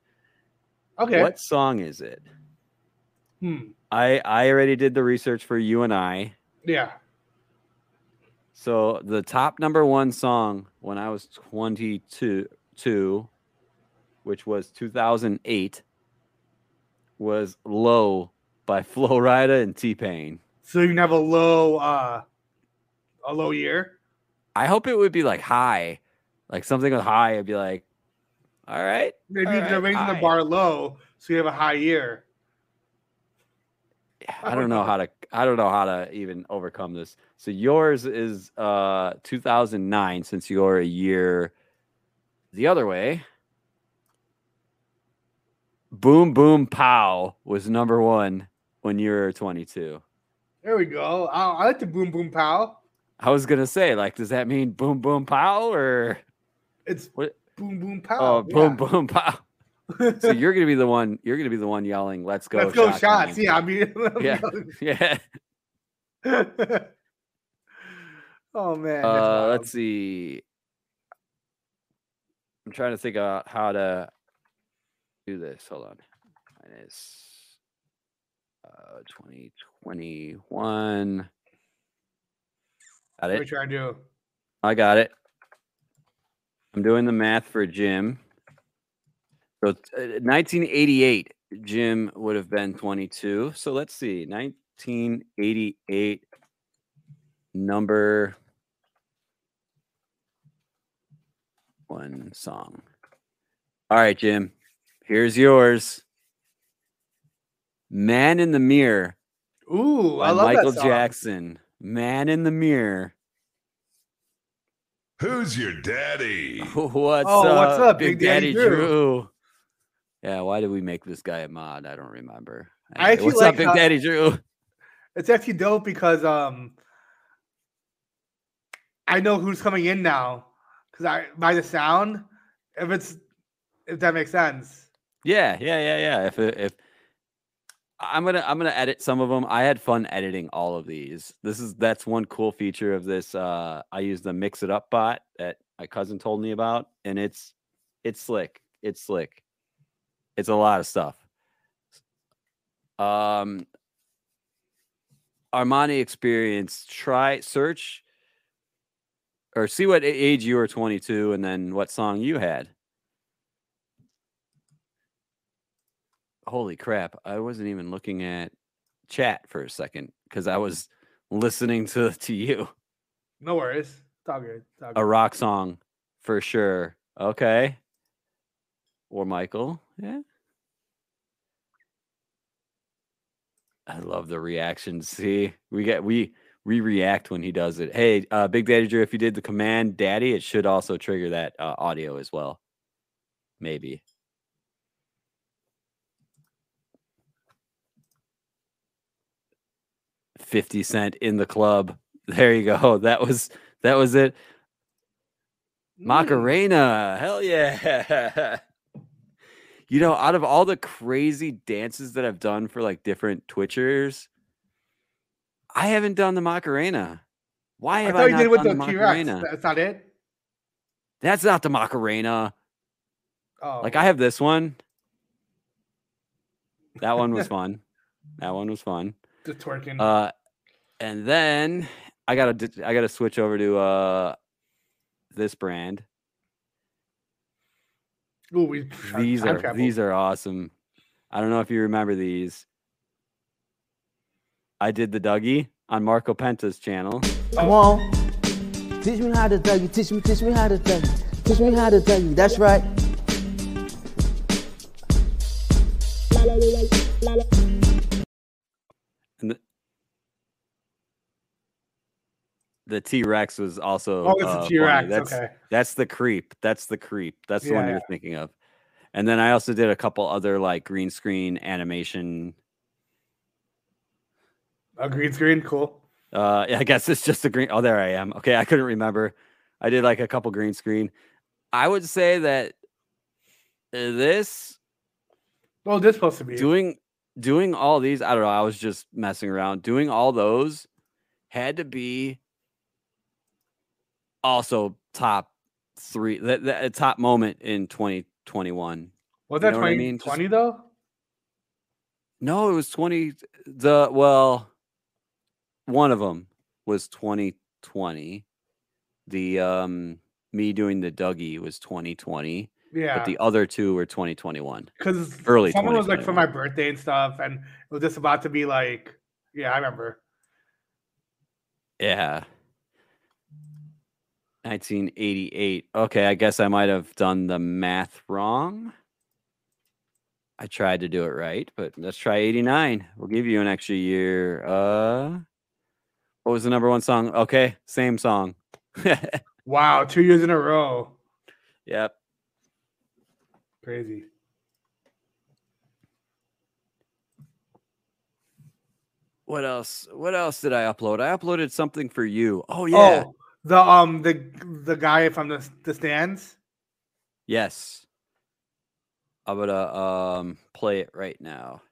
Speaker 1: Okay.
Speaker 3: What song is it?
Speaker 1: Hmm.
Speaker 3: I I already did the research for you and I.
Speaker 1: Yeah.
Speaker 3: So the top number one song when I was 22, two, which was 2008, was "Low" by Flo Rida and T Pain.
Speaker 1: So you can have a low uh a low year.
Speaker 3: I hope it would be like high, like something with high. I'd be like, all right.
Speaker 1: Maybe
Speaker 3: all
Speaker 1: you can
Speaker 3: right,
Speaker 1: arrange the bar low so you have a high year.
Speaker 3: I don't know how to. I don't know how to even overcome this. So yours is uh 2009, since you're a year the other way. Boom Boom Pow was number one when you were 22.
Speaker 1: There we go. I, I like the boom boom pow.
Speaker 3: I was gonna say, like, does that mean boom boom pow or
Speaker 1: It's
Speaker 3: What?
Speaker 1: boom boom pow.
Speaker 3: oh boom
Speaker 1: yeah.
Speaker 3: boom pow? So you're gonna be the one. You're gonna be the one yelling, "Let's go!"
Speaker 1: Let's go
Speaker 3: shotgun."
Speaker 1: shots. Yeah, I mean,
Speaker 3: Yeah. Yeah.
Speaker 1: oh man.
Speaker 3: Uh, let's see. I'm trying to think about how to do this. Hold on. Minus uh, 2021. Got
Speaker 1: What are we
Speaker 3: it.
Speaker 1: trying to do?
Speaker 3: I got it. I'm doing the math for Jim. So uh, 1988, Jim would have been 22. So let's see. 1988 number one song. All right, Jim. Here's yours. Man in the Mirror
Speaker 1: Ooh, I love
Speaker 3: Michael
Speaker 1: that song.
Speaker 3: Jackson. Man in the Mirror.
Speaker 4: Who's your daddy?
Speaker 3: What's
Speaker 1: Oh,
Speaker 3: up,
Speaker 1: what's up,
Speaker 3: Big
Speaker 1: Big Daddy
Speaker 3: Daddy,
Speaker 1: Drew?
Speaker 3: Drew? Yeah, why did we make this guy a mod? I don't remember.
Speaker 1: I actually
Speaker 3: what's
Speaker 1: like
Speaker 3: up, Big
Speaker 1: how-
Speaker 3: Daddy Drew?
Speaker 1: It's actually dope because um, I know who's coming in now because I by the sound. If it's if that makes sense.
Speaker 3: Yeah, yeah, yeah, yeah. If it- if I'm gonna I'm gonna edit some of them. I had fun editing all of these. This is that's one cool feature of this. Uh, I use the Mix It Up bot that my cousin told me about, and it's it's slick. It's slick. It's a lot of stuff. Um, Armani experience. Try search or see what age you were 22, and then what song you had. Holy crap i wasn't even looking at chat for a second because i was listening to to you.
Speaker 1: No worries. It's all good. It's all
Speaker 3: a rock song for sure okay. Or michael yeah. I love the reaction see we get we we react when he does it. Hey uh big daddy drew if you did the command daddy it should also trigger that uh, audio as well. Maybe Fifty Cent in the club. There you go. That was that was it.
Speaker 1: Mm.
Speaker 3: Macarena. Hell yeah. You know, out of all the crazy dances that I've done for like different Twitchers, I haven't done the Macarena. Why
Speaker 1: I
Speaker 3: have
Speaker 1: thought
Speaker 3: I,
Speaker 1: you did it with
Speaker 3: done
Speaker 1: the
Speaker 3: the Macarena?
Speaker 1: That's not it.
Speaker 3: That's not the Macarena.
Speaker 1: Oh,
Speaker 3: Like I have this one. That one was fun. That one was fun.
Speaker 1: just twerking.
Speaker 3: Uh, and then I gotta I gotta switch over to uh this brand.
Speaker 1: Ooh, we
Speaker 3: These are
Speaker 1: travel.
Speaker 3: these are awesome. I don't know if you remember these. I did the Dougie on Marco Penta's channel.
Speaker 9: Come on. Teach me how to Dougie. Teach me, teach me how to Dougie. Teach me how to Dougie. That's right.
Speaker 3: The T Rex was also.
Speaker 1: Oh, it's
Speaker 3: uh,
Speaker 1: a. T Rex.
Speaker 3: That's
Speaker 1: Okay.
Speaker 3: that's the creep. That's the creep. That's the one you're thinking of. And then I also did a couple other like green screen animation.
Speaker 1: A green screen. Cool.
Speaker 3: Uh, yeah, I guess it's just a green. Oh, there I am. Okay, I couldn't remember. I did like a couple green screen. I would say that uh, this
Speaker 1: Well, this supposed to be.
Speaker 3: doing doing all these. I don't know. I was just messing around. Doing all those had to be also top three. That, that a top moment in 2021.
Speaker 1: Was
Speaker 3: you
Speaker 1: that
Speaker 3: know what I mean?
Speaker 1: 2020
Speaker 3: Just-
Speaker 1: though?
Speaker 3: No, it was 20. The well, one of them was 2020. The um me doing the Dougie was 2020,
Speaker 1: Yeah.
Speaker 3: but the other two were 2021.
Speaker 1: Because
Speaker 3: early
Speaker 1: someone was like for my birthday and stuff, and it was just about to be like, yeah, I remember.
Speaker 3: Yeah. 1988. Okay, I guess I might have done the math wrong. I tried to do it right, but let's try 89. We'll give you an extra year. Uh What was the number one song? Okay, same song.
Speaker 1: Wow, two years in a row,
Speaker 3: yep.
Speaker 1: crazy.
Speaker 3: What else? What else did I upload? I uploaded something for you. Oh yeah.
Speaker 1: Oh, the um the the guy from the the stands.
Speaker 3: Yes. I'm gonna um play it right now.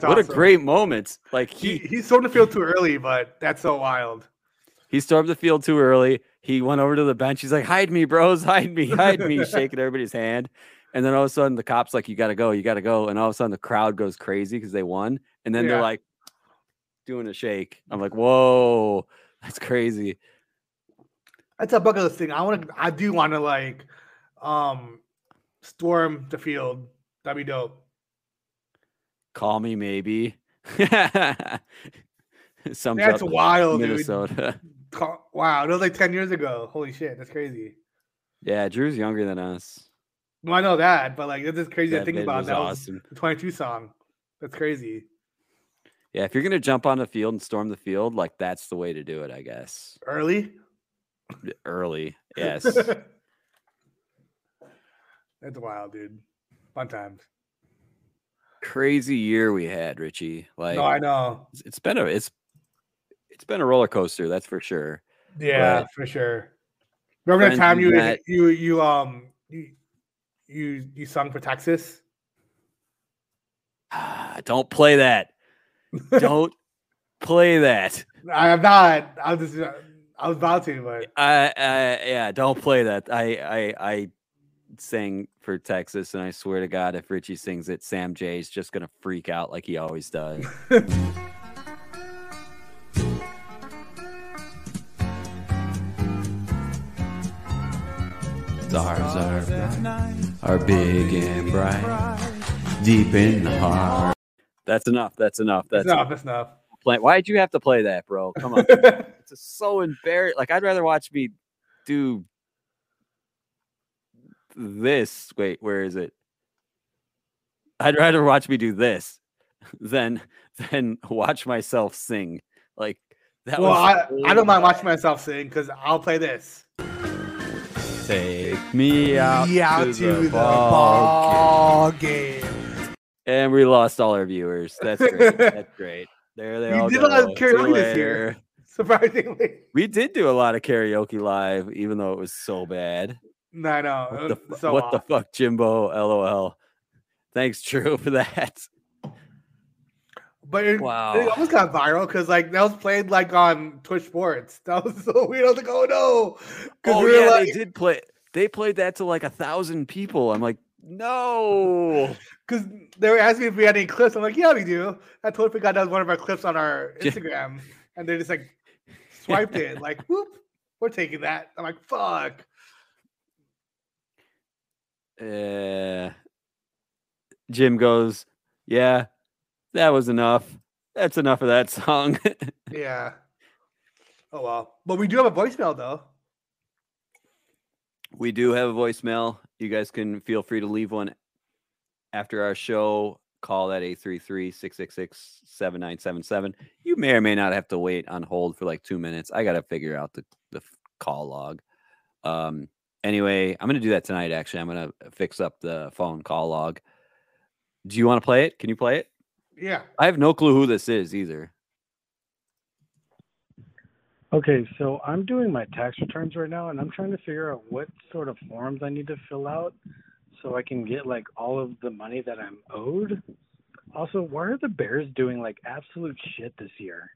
Speaker 1: That's
Speaker 3: what
Speaker 1: awesome.
Speaker 3: a great moment! Like
Speaker 1: He
Speaker 3: he
Speaker 1: he stormed the field too early, but that's so wild.
Speaker 3: he stormed the field too early. He went over to the bench. He's like, "Hide me, bros! Hide me! Hide me!" shaking everybody's hand. And then all of a sudden, the cops like, "You got to go! You got to go!" And all of a sudden, the crowd goes crazy because they won. And then
Speaker 1: Yeah.
Speaker 3: they're like doing a shake. I'm like, "Whoa, that's crazy!"
Speaker 1: That's a bucket list thing. I want to. I do want to like, um, storm the field. That'd be dope.
Speaker 3: Call me maybe. Sums
Speaker 1: That's wild.
Speaker 3: Minnesota.
Speaker 1: Co- Wow, that was like ten years ago. Holy shit, that's crazy.
Speaker 3: yeah, Drew's younger than us.
Speaker 1: Well, I know that, but like that's just crazy to think about. that
Speaker 3: awesome.
Speaker 1: was the 22 song. That's crazy.
Speaker 3: Yeah, if you're gonna jump on the field and storm the field, like that's the way to do it, I guess.
Speaker 1: Early.
Speaker 3: Early, yes.
Speaker 1: That's wild, dude. Fun times.
Speaker 3: Crazy year we had, Richie. Like,
Speaker 1: no, I know.
Speaker 3: it's- been a it's it's been a roller coaster, that's for sure.
Speaker 1: Yeah,
Speaker 3: But
Speaker 1: for sure. Remember that time you
Speaker 3: met-
Speaker 1: you you um you you you sung for Texas?
Speaker 3: Ah, don't play that. Don't play that.
Speaker 1: I am not. I was just I was about to, but
Speaker 3: I, I yeah, don't play that. I I I sang for Texas, and I swear to God, if Richie sings it, Sam J is just gonna freak out like he always does. Stars are bright, are big and bright, deep in the heart. That's enough. That's enough. That's
Speaker 1: that's enough. That's enough.
Speaker 3: Play- Why'd you have to play that, bro? Come on. it's so embarrassing. Like I'd rather watch me do this. Wait, where is it? I'd rather watch me do this than than watch myself sing. Like that
Speaker 1: well,
Speaker 3: was
Speaker 1: I,
Speaker 3: so
Speaker 1: I don't mind watching myself sing because I'll play this.
Speaker 3: Take me out,
Speaker 1: Yeah,
Speaker 3: to,
Speaker 1: to
Speaker 3: the,
Speaker 1: the
Speaker 3: ball
Speaker 1: ball game.
Speaker 3: And we lost all our viewers. That's great. That's great. There they
Speaker 1: We
Speaker 3: all
Speaker 1: did
Speaker 3: go.
Speaker 1: a lot of karaoke this year. Surprisingly,
Speaker 3: We did do a lot of karaoke live, even though it was so bad.
Speaker 1: No, I know.
Speaker 3: What the,
Speaker 1: so
Speaker 3: what the fuck, Jimbo? LOL. Thanks, Drew, for that.
Speaker 1: But it,
Speaker 3: Wow.
Speaker 1: it almost got viral because like that was played like on Twitch Sports. That was so weird. I was like, oh no, because
Speaker 3: Oh
Speaker 1: we
Speaker 3: yeah,
Speaker 1: like,
Speaker 3: they did play. They played that to like a thousand people. I'm like, no.
Speaker 1: because they were asking if we had any clips. I'm like, yeah, we do. I totally forgot that was one of our clips on our Instagram, and they just like swiped it, like, whoop, we're taking that. I'm like, fuck.
Speaker 3: Uh, Jim goes, yeah, that was enough. That's enough of that song.
Speaker 1: Yeah. Oh well, but we do have a voicemail though.
Speaker 3: we do have a voicemail. You guys can feel free to leave one after our show. Call that 833-666-7977. You may or may not have to wait on hold for like two minutes. I gotta figure out the, the call log. Um anyway, I'm gonna do that tonight actually. I'm gonna uh, fix up the phone call log. Do you want to play it? Can you play it?
Speaker 1: Yeah.
Speaker 3: I have no clue who this is either.
Speaker 10: Okay, so I'm doing my tax returns right now, and I'm trying to figure out what sort of forms I need to fill out so I can get like all of the money that I'm owed. Also, why are the Bears doing like absolute shit this year?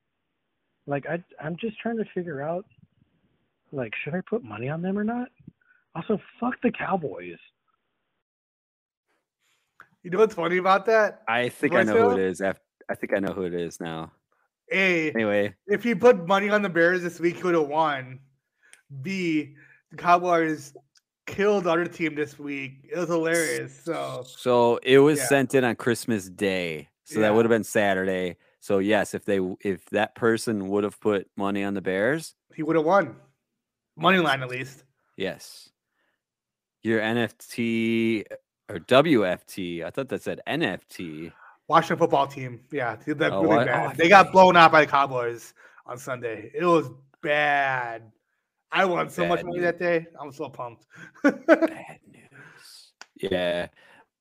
Speaker 10: Like, I I'm just trying to figure out like should I put money on them or not? Also, fuck the Cowboys.
Speaker 1: You know what's funny about that?
Speaker 3: I think I know who it is. af- I think I know who it is now.
Speaker 1: A,
Speaker 3: Anyway,
Speaker 1: if he put money on the Bears this week, he would have won. B, the Cowboys killed the other team this week. It was hilarious. So
Speaker 3: so it was
Speaker 1: Yeah.
Speaker 3: sent in on Christmas Day, so that would have been Saturday. So yes, if they if that person would have put money on the Bears,
Speaker 1: he would have won. Money line at least.
Speaker 3: yes, your NFT uh, or WFT. I thought that said NFT.
Speaker 1: Washington football team. Yeah, they did
Speaker 3: Oh,
Speaker 1: really bad.
Speaker 3: Oh,
Speaker 1: they got blown out by the Cowboys on Sunday. It was bad. I won so much money
Speaker 3: news.
Speaker 1: that day. I'm so pumped.
Speaker 3: Bad news. Yeah,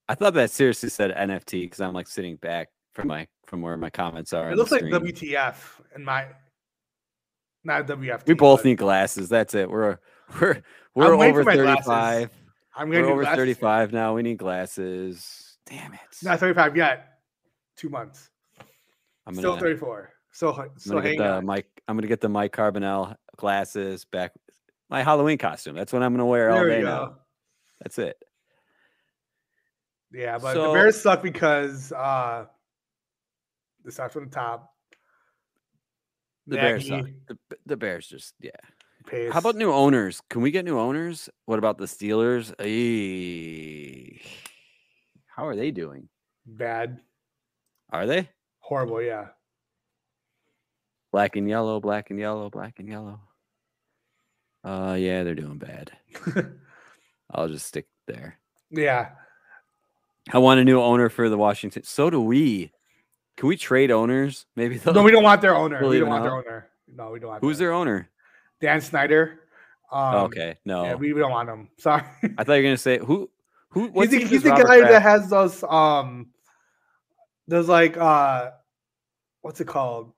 Speaker 3: I thought that seriously said NFT because I'm like sitting back from my from where my comments are.
Speaker 1: it looks like. WTF in my not WFT.
Speaker 3: We both need glasses. That's it. We're we're we're
Speaker 1: for
Speaker 3: over
Speaker 1: my glasses.
Speaker 3: 35.
Speaker 1: I'm gonna do
Speaker 3: over
Speaker 1: glasses.
Speaker 3: 35 now. We need glasses. Damn it.
Speaker 1: Not 35 yet. Two months.
Speaker 3: I'm
Speaker 1: Still
Speaker 3: gonna,
Speaker 1: 34. So
Speaker 3: I'm
Speaker 1: so
Speaker 3: gonna
Speaker 1: hang
Speaker 3: get the
Speaker 1: on.
Speaker 3: Mike. I'm gonna get the Mike Carbonell glasses back. My Halloween costume. That's what I'm gonna wear all day now. That's it.
Speaker 1: Yeah, but
Speaker 3: So-
Speaker 1: the Bears suck because uh this starts from the top.
Speaker 3: The Bears suck. The, the Bears just yeah.
Speaker 1: Pace.
Speaker 3: How about new owners? Can we get new owners? What about the Steelers? How are they doing?
Speaker 1: bad?
Speaker 3: Are they
Speaker 1: Horrible, yeah.
Speaker 3: black and yellow, black and yellow, black and yellow? Uh, yeah, they're doing bad. I'll just stick there.
Speaker 1: yeah.
Speaker 3: I want a new owner for the Washington. So do we. Can we trade owners? Maybe
Speaker 1: No, we don't want their owner. We don't want their owner. No, we don't want
Speaker 3: Who's
Speaker 1: their
Speaker 3: owner?
Speaker 1: Dan Snyder. Um,
Speaker 3: okay, no.
Speaker 1: Yeah, we, don't want him. Sorry.
Speaker 3: I thought you were gonna say who? Who? What
Speaker 1: he's the, he's the guy that has those um those like uh what's it called?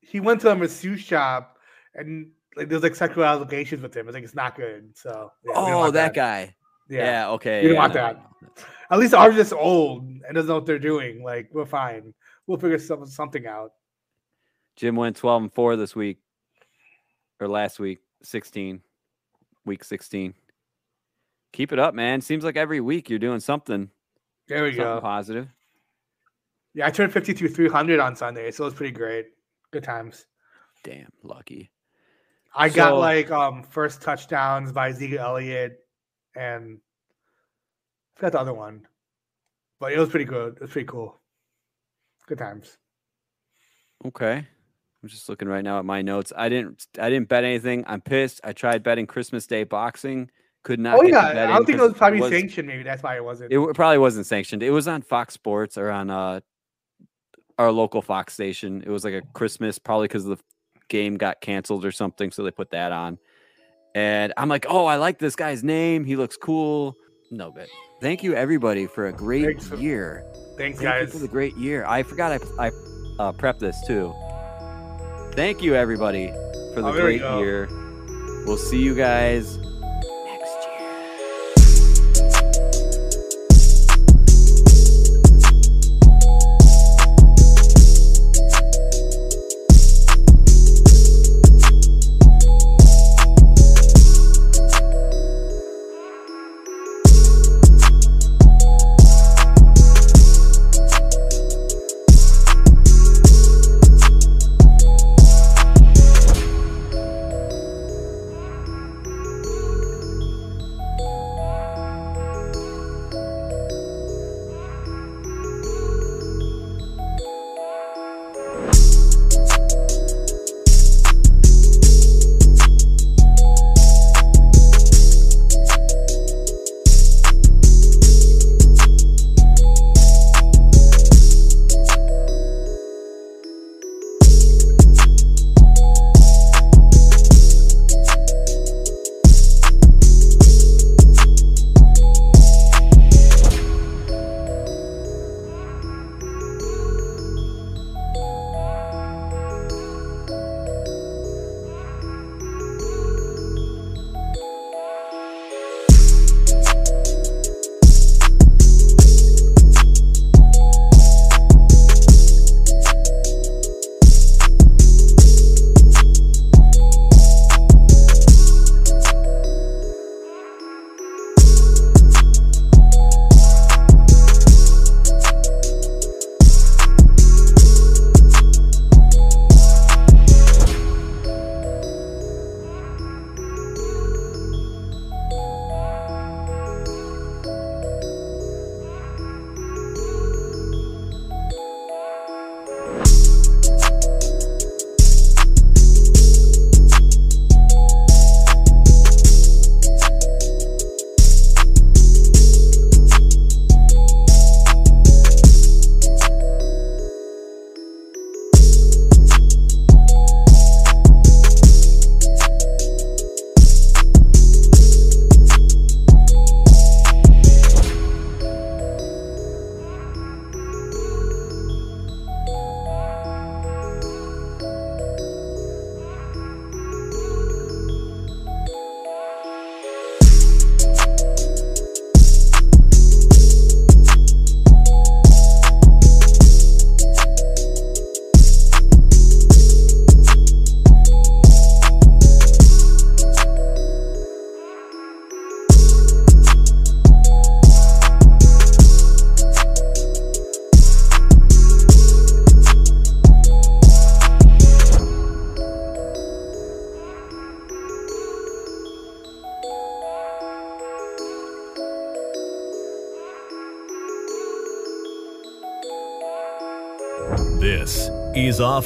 Speaker 1: He went to a masseuse shop and like there's like sexual allegations with him. I think it's not good. So yeah,
Speaker 3: Oh,
Speaker 1: want
Speaker 3: that guy.
Speaker 1: Yeah.
Speaker 3: Yeah. okay.
Speaker 1: We don't
Speaker 3: yeah,
Speaker 1: want
Speaker 3: no,
Speaker 1: that.
Speaker 3: no.
Speaker 1: At least ours is old and doesn't know what they're doing. Like we're fine. We'll figure some, something out.
Speaker 3: Jim went 12 and 4 this week or last week, 16, week 16. Keep it up, man. Seems like every week you're doing something,
Speaker 1: There we
Speaker 3: something
Speaker 1: go.
Speaker 3: positive.
Speaker 1: Yeah, I turned 52 300 on Sunday, so it was pretty great. Good times.
Speaker 3: Damn, lucky.
Speaker 1: I got like um first touchdowns by Zeke Elliott and I forgot the other one. But it was pretty good. It was pretty cool. Good times.
Speaker 3: Okay. I'm just looking right now at my notes. I didn't I didn't bet anything. I'm pissed. I tried betting Christmas Day boxing. Could not
Speaker 1: oh yeah,
Speaker 3: bet
Speaker 1: I don't think it was probably
Speaker 3: was-
Speaker 1: sanctioned. Maybe that's why it wasn't.
Speaker 3: It probably wasn't sanctioned. It was on Fox Sports or on uh our local Fox station. It was like a Christmas, probably because the game got canceled or something, so they put that on. And I'm like, oh, I like this guy's name. He looks cool. No, but thank you everybody for a great
Speaker 1: Thanks
Speaker 3: year.
Speaker 1: Thanks,
Speaker 3: Thank you
Speaker 1: guys.
Speaker 3: for the great year. I forgot I I uh, prepped this too. Thank you everybody for the
Speaker 1: Oh,
Speaker 3: great year. We'll see you guys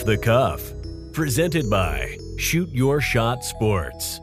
Speaker 2: The Cuff, presented by Shoot Your Shot Sports.